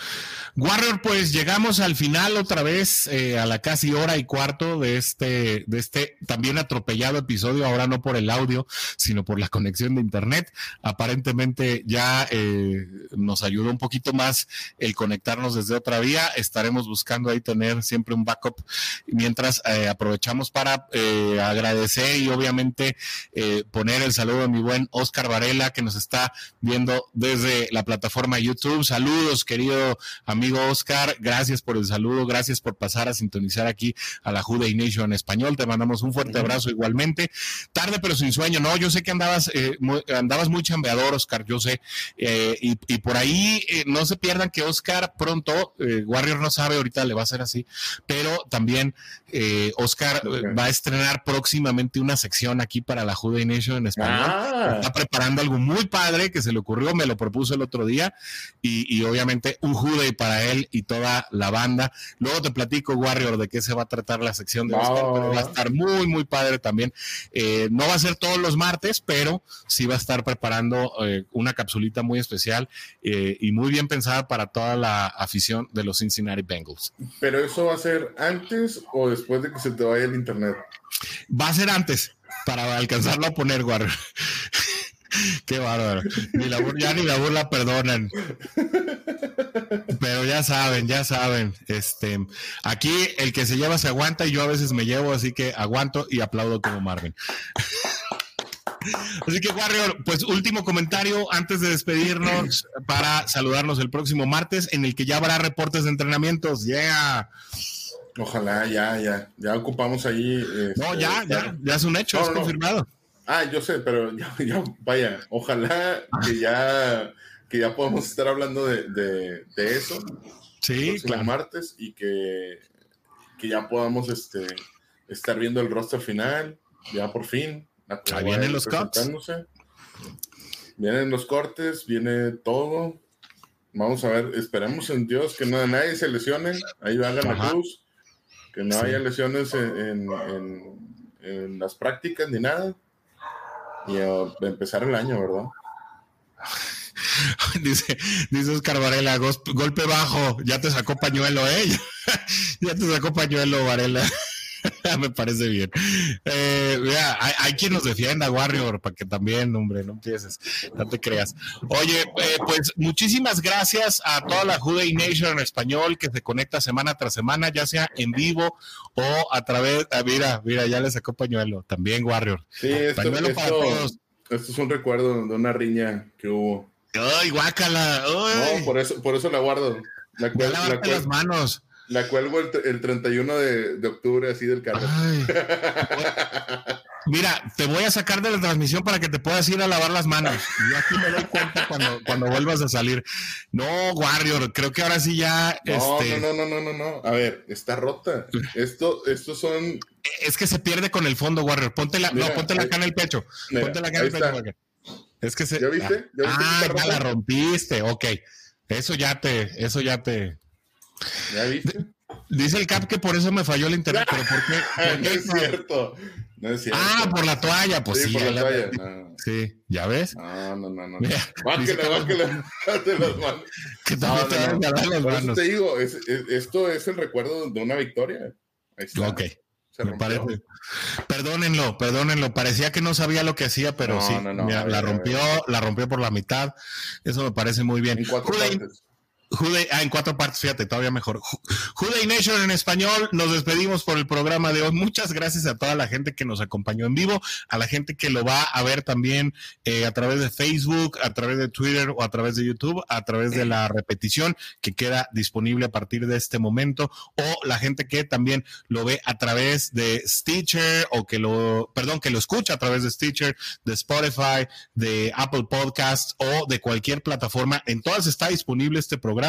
Warrior, pues llegamos al final otra vez, eh, a la casi hora y cuarto de este, de este también atropellado episodio, ahora no por el audio, sino por la conexión de internet. Aparentemente ya eh, nos ayudó un poquito más el conectarnos desde otra vía. Estaremos buscando ahí tener siempre un backup mientras eh, aprovechamos para agradecer y obviamente poner el saludo a mi buen Oscar Varela que nos está viendo desde la plataforma YouTube Saludos, querido amigo Oscar. Gracias por el saludo. Gracias por pasar a sintonizar aquí a la Jude Nation en español. Te mandamos un fuerte abrazo igualmente. Tarde pero sin sueño. No, yo sé que andabas, eh, muy, andabas muy chambeador, Oscar. Yo sé. Eh, y, por ahí eh, no se pierdan que Oscar pronto, Warrior no sabe, ahorita le va a ser así, pero también Oscar va a estrenar próximamente una sección aquí para la Jude Nation en español. Ah. Está preparando algo muy padre que se le ocurrió, me lo propuso el otro día y y, obviamente un Jude para él y toda la banda. Luego te platico, Warrior, de qué se va a tratar la sección de Oscar, pero va a estar muy, muy padre también. Eh, no va a ser todos los martes, pero sí va a estar preparando eh, una capsulita muy especial eh, y muy bien pensada para toda la afición de los Cincinnati Bengals. ¿Pero eso va a ser antes o después de que se te vaya el internet? Va a ser antes, para alcanzarlo a poner, Warrior. Qué bárbaro. Ni la, ya ni la burla perdonan. Pero ya saben, ya saben. Este, aquí el que se lleva se aguanta y yo a veces me llevo, así que aguanto y aplaudo como Marvin. Así que, Warrior, pues último comentario antes de despedirnos para saludarnos el próximo martes, en el que ya habrá reportes de entrenamientos. Yeah. Ojalá, ya, ya, ya ocupamos ahí. no, ya, este, ya, ya es un hecho, es confirmado. Ah, yo sé, pero ya, vaya, ojalá que ya, que ya podamos estar hablando de, de, eso. Sí, claro. martes y que, que ya podamos este, estar viendo el roster final, ya por fin. Ahí vienen los cortes. Vienen los cortes, viene todo. Vamos a ver, esperemos en Dios que no, nadie se lesione. Ahí va la cruz. Que no haya lesiones en, en las prácticas ni nada y empezar el año, ¿verdad? dice, dice Oscar Varela, golpe bajo, ya te sacó pañuelo, ¿eh? ya te sacó pañuelo, Varela. Me parece bien. Eh, hay, quien nos defienda, Warrior, para que también, hombre, no empieces, no te creas. Oye, eh, pues muchísimas gracias a toda la Juday Nation en español que se conecta semana tras semana, ya sea en vivo o a través. Ah, mira, mira, ya le sacó pañuelo, también Warrior. Sí, esto, pañuelo para todos. Esto es un recuerdo de una riña que hubo. Ay, guácala. No, por eso, por eso la guardo. La, las manos. La cuelgo el, 31 de, octubre, así del carro. Mira, te voy a sacar de la transmisión para que te puedas ir a lavar las manos. Y aquí me doy cuenta cuando, cuando vuelvas a salir. No, Warrior, creo que ahora sí ya. No, este... no, no, no, no, no. A ver, está rota. Esto, estos son. Es que se pierde con el fondo, Warrior. Ponte la, no, ponte la acá en el pecho. ponte la acá en el pecho. Es que se. ¿Ya viste? ¿Ya viste ah, ya la rompiste. Ok. Eso ya te, eso ya te, ¿Ya viste? Dice el Cap que por eso me falló el internet, pero ¿por qué? no es cierto. No es cierto. Ah, por la toalla, pues sí. sí por la toalla. Sí, ¿ya ves? No, no, no, no. Báquele, date las manos. Que también te van a dar las manos. te digo, es, esto es el recuerdo de una victoria. Ahí está. Ok. me parece. Perdónenlo, perdónenlo. Parecía que no sabía lo que hacía, pero sí. la rompió, la rompió por la mitad. Eso me parece muy bien. Ah, en cuatro partes, fíjate, todavía mejor. Juday Nation en español, nos despedimos por el programa de hoy. Muchas gracias a toda la gente que nos acompañó en vivo, a la gente que lo va a ver también eh, a través de Facebook, a través de Twitter o a través de YouTube, a través de la repetición que queda disponible a partir de este momento, o la gente que también lo ve a través de Stitcher o que lo, perdón, que lo escucha a través de Stitcher, de Spotify, de Apple Podcast o de cualquier plataforma. En todas está disponible este programa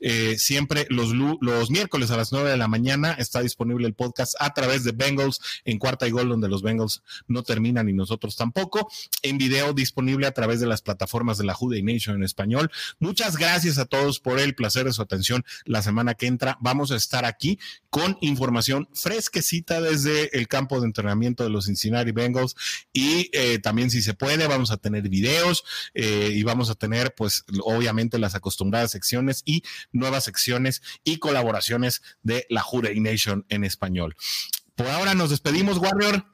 eh, siempre los, los miércoles a las 9 de la mañana está disponible el podcast a través de Bengals en cuarta y gol, donde los Bengals no terminan y nosotros tampoco. En video disponible a través de las plataformas de la Juday Nation en español. Muchas gracias a todos por el placer de su atención. La semana que entra vamos a estar aquí con información fresquecita desde el campo de entrenamiento de los Cincinnati Bengals y eh, también si se puede vamos a tener videos eh, y vamos a tener pues obviamente las acostumbradas secciones y nuevas secciones y colaboraciones de la Juday Nation en español. Por ahora nos despedimos, Warrior.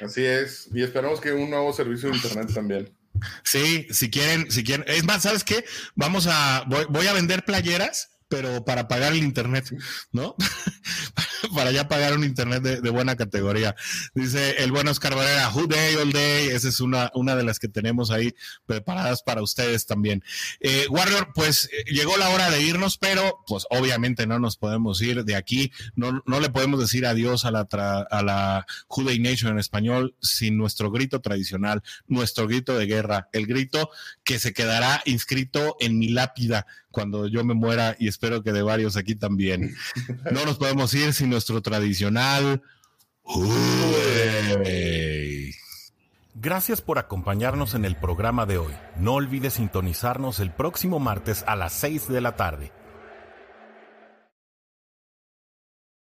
Así es, y esperamos que un nuevo servicio de internet también. Sí, si quieren, si quieren, es más, ¿sabes qué? Vamos a, voy a vender playeras pero para pagar el internet, ¿no? para ya pagar un internet de, buena categoría. Dice el buen Oscar Barrera, Who Day All Day, esa es una, una de las que tenemos ahí preparadas para ustedes también. Eh, Warrior, pues eh, llegó la hora de irnos, pero pues obviamente no nos podemos ir de aquí, no, no le podemos decir adiós a la, a la Who Day Nation en español sin nuestro grito tradicional, nuestro grito de guerra, el grito que se quedará inscrito en mi lápida cuando yo me muera y espero que de varios aquí también. No nos podemos ir sin nuestro tradicional. Gracias por acompañarnos en el programa de hoy. No olvides sintonizarnos el próximo martes a las 6 de la tarde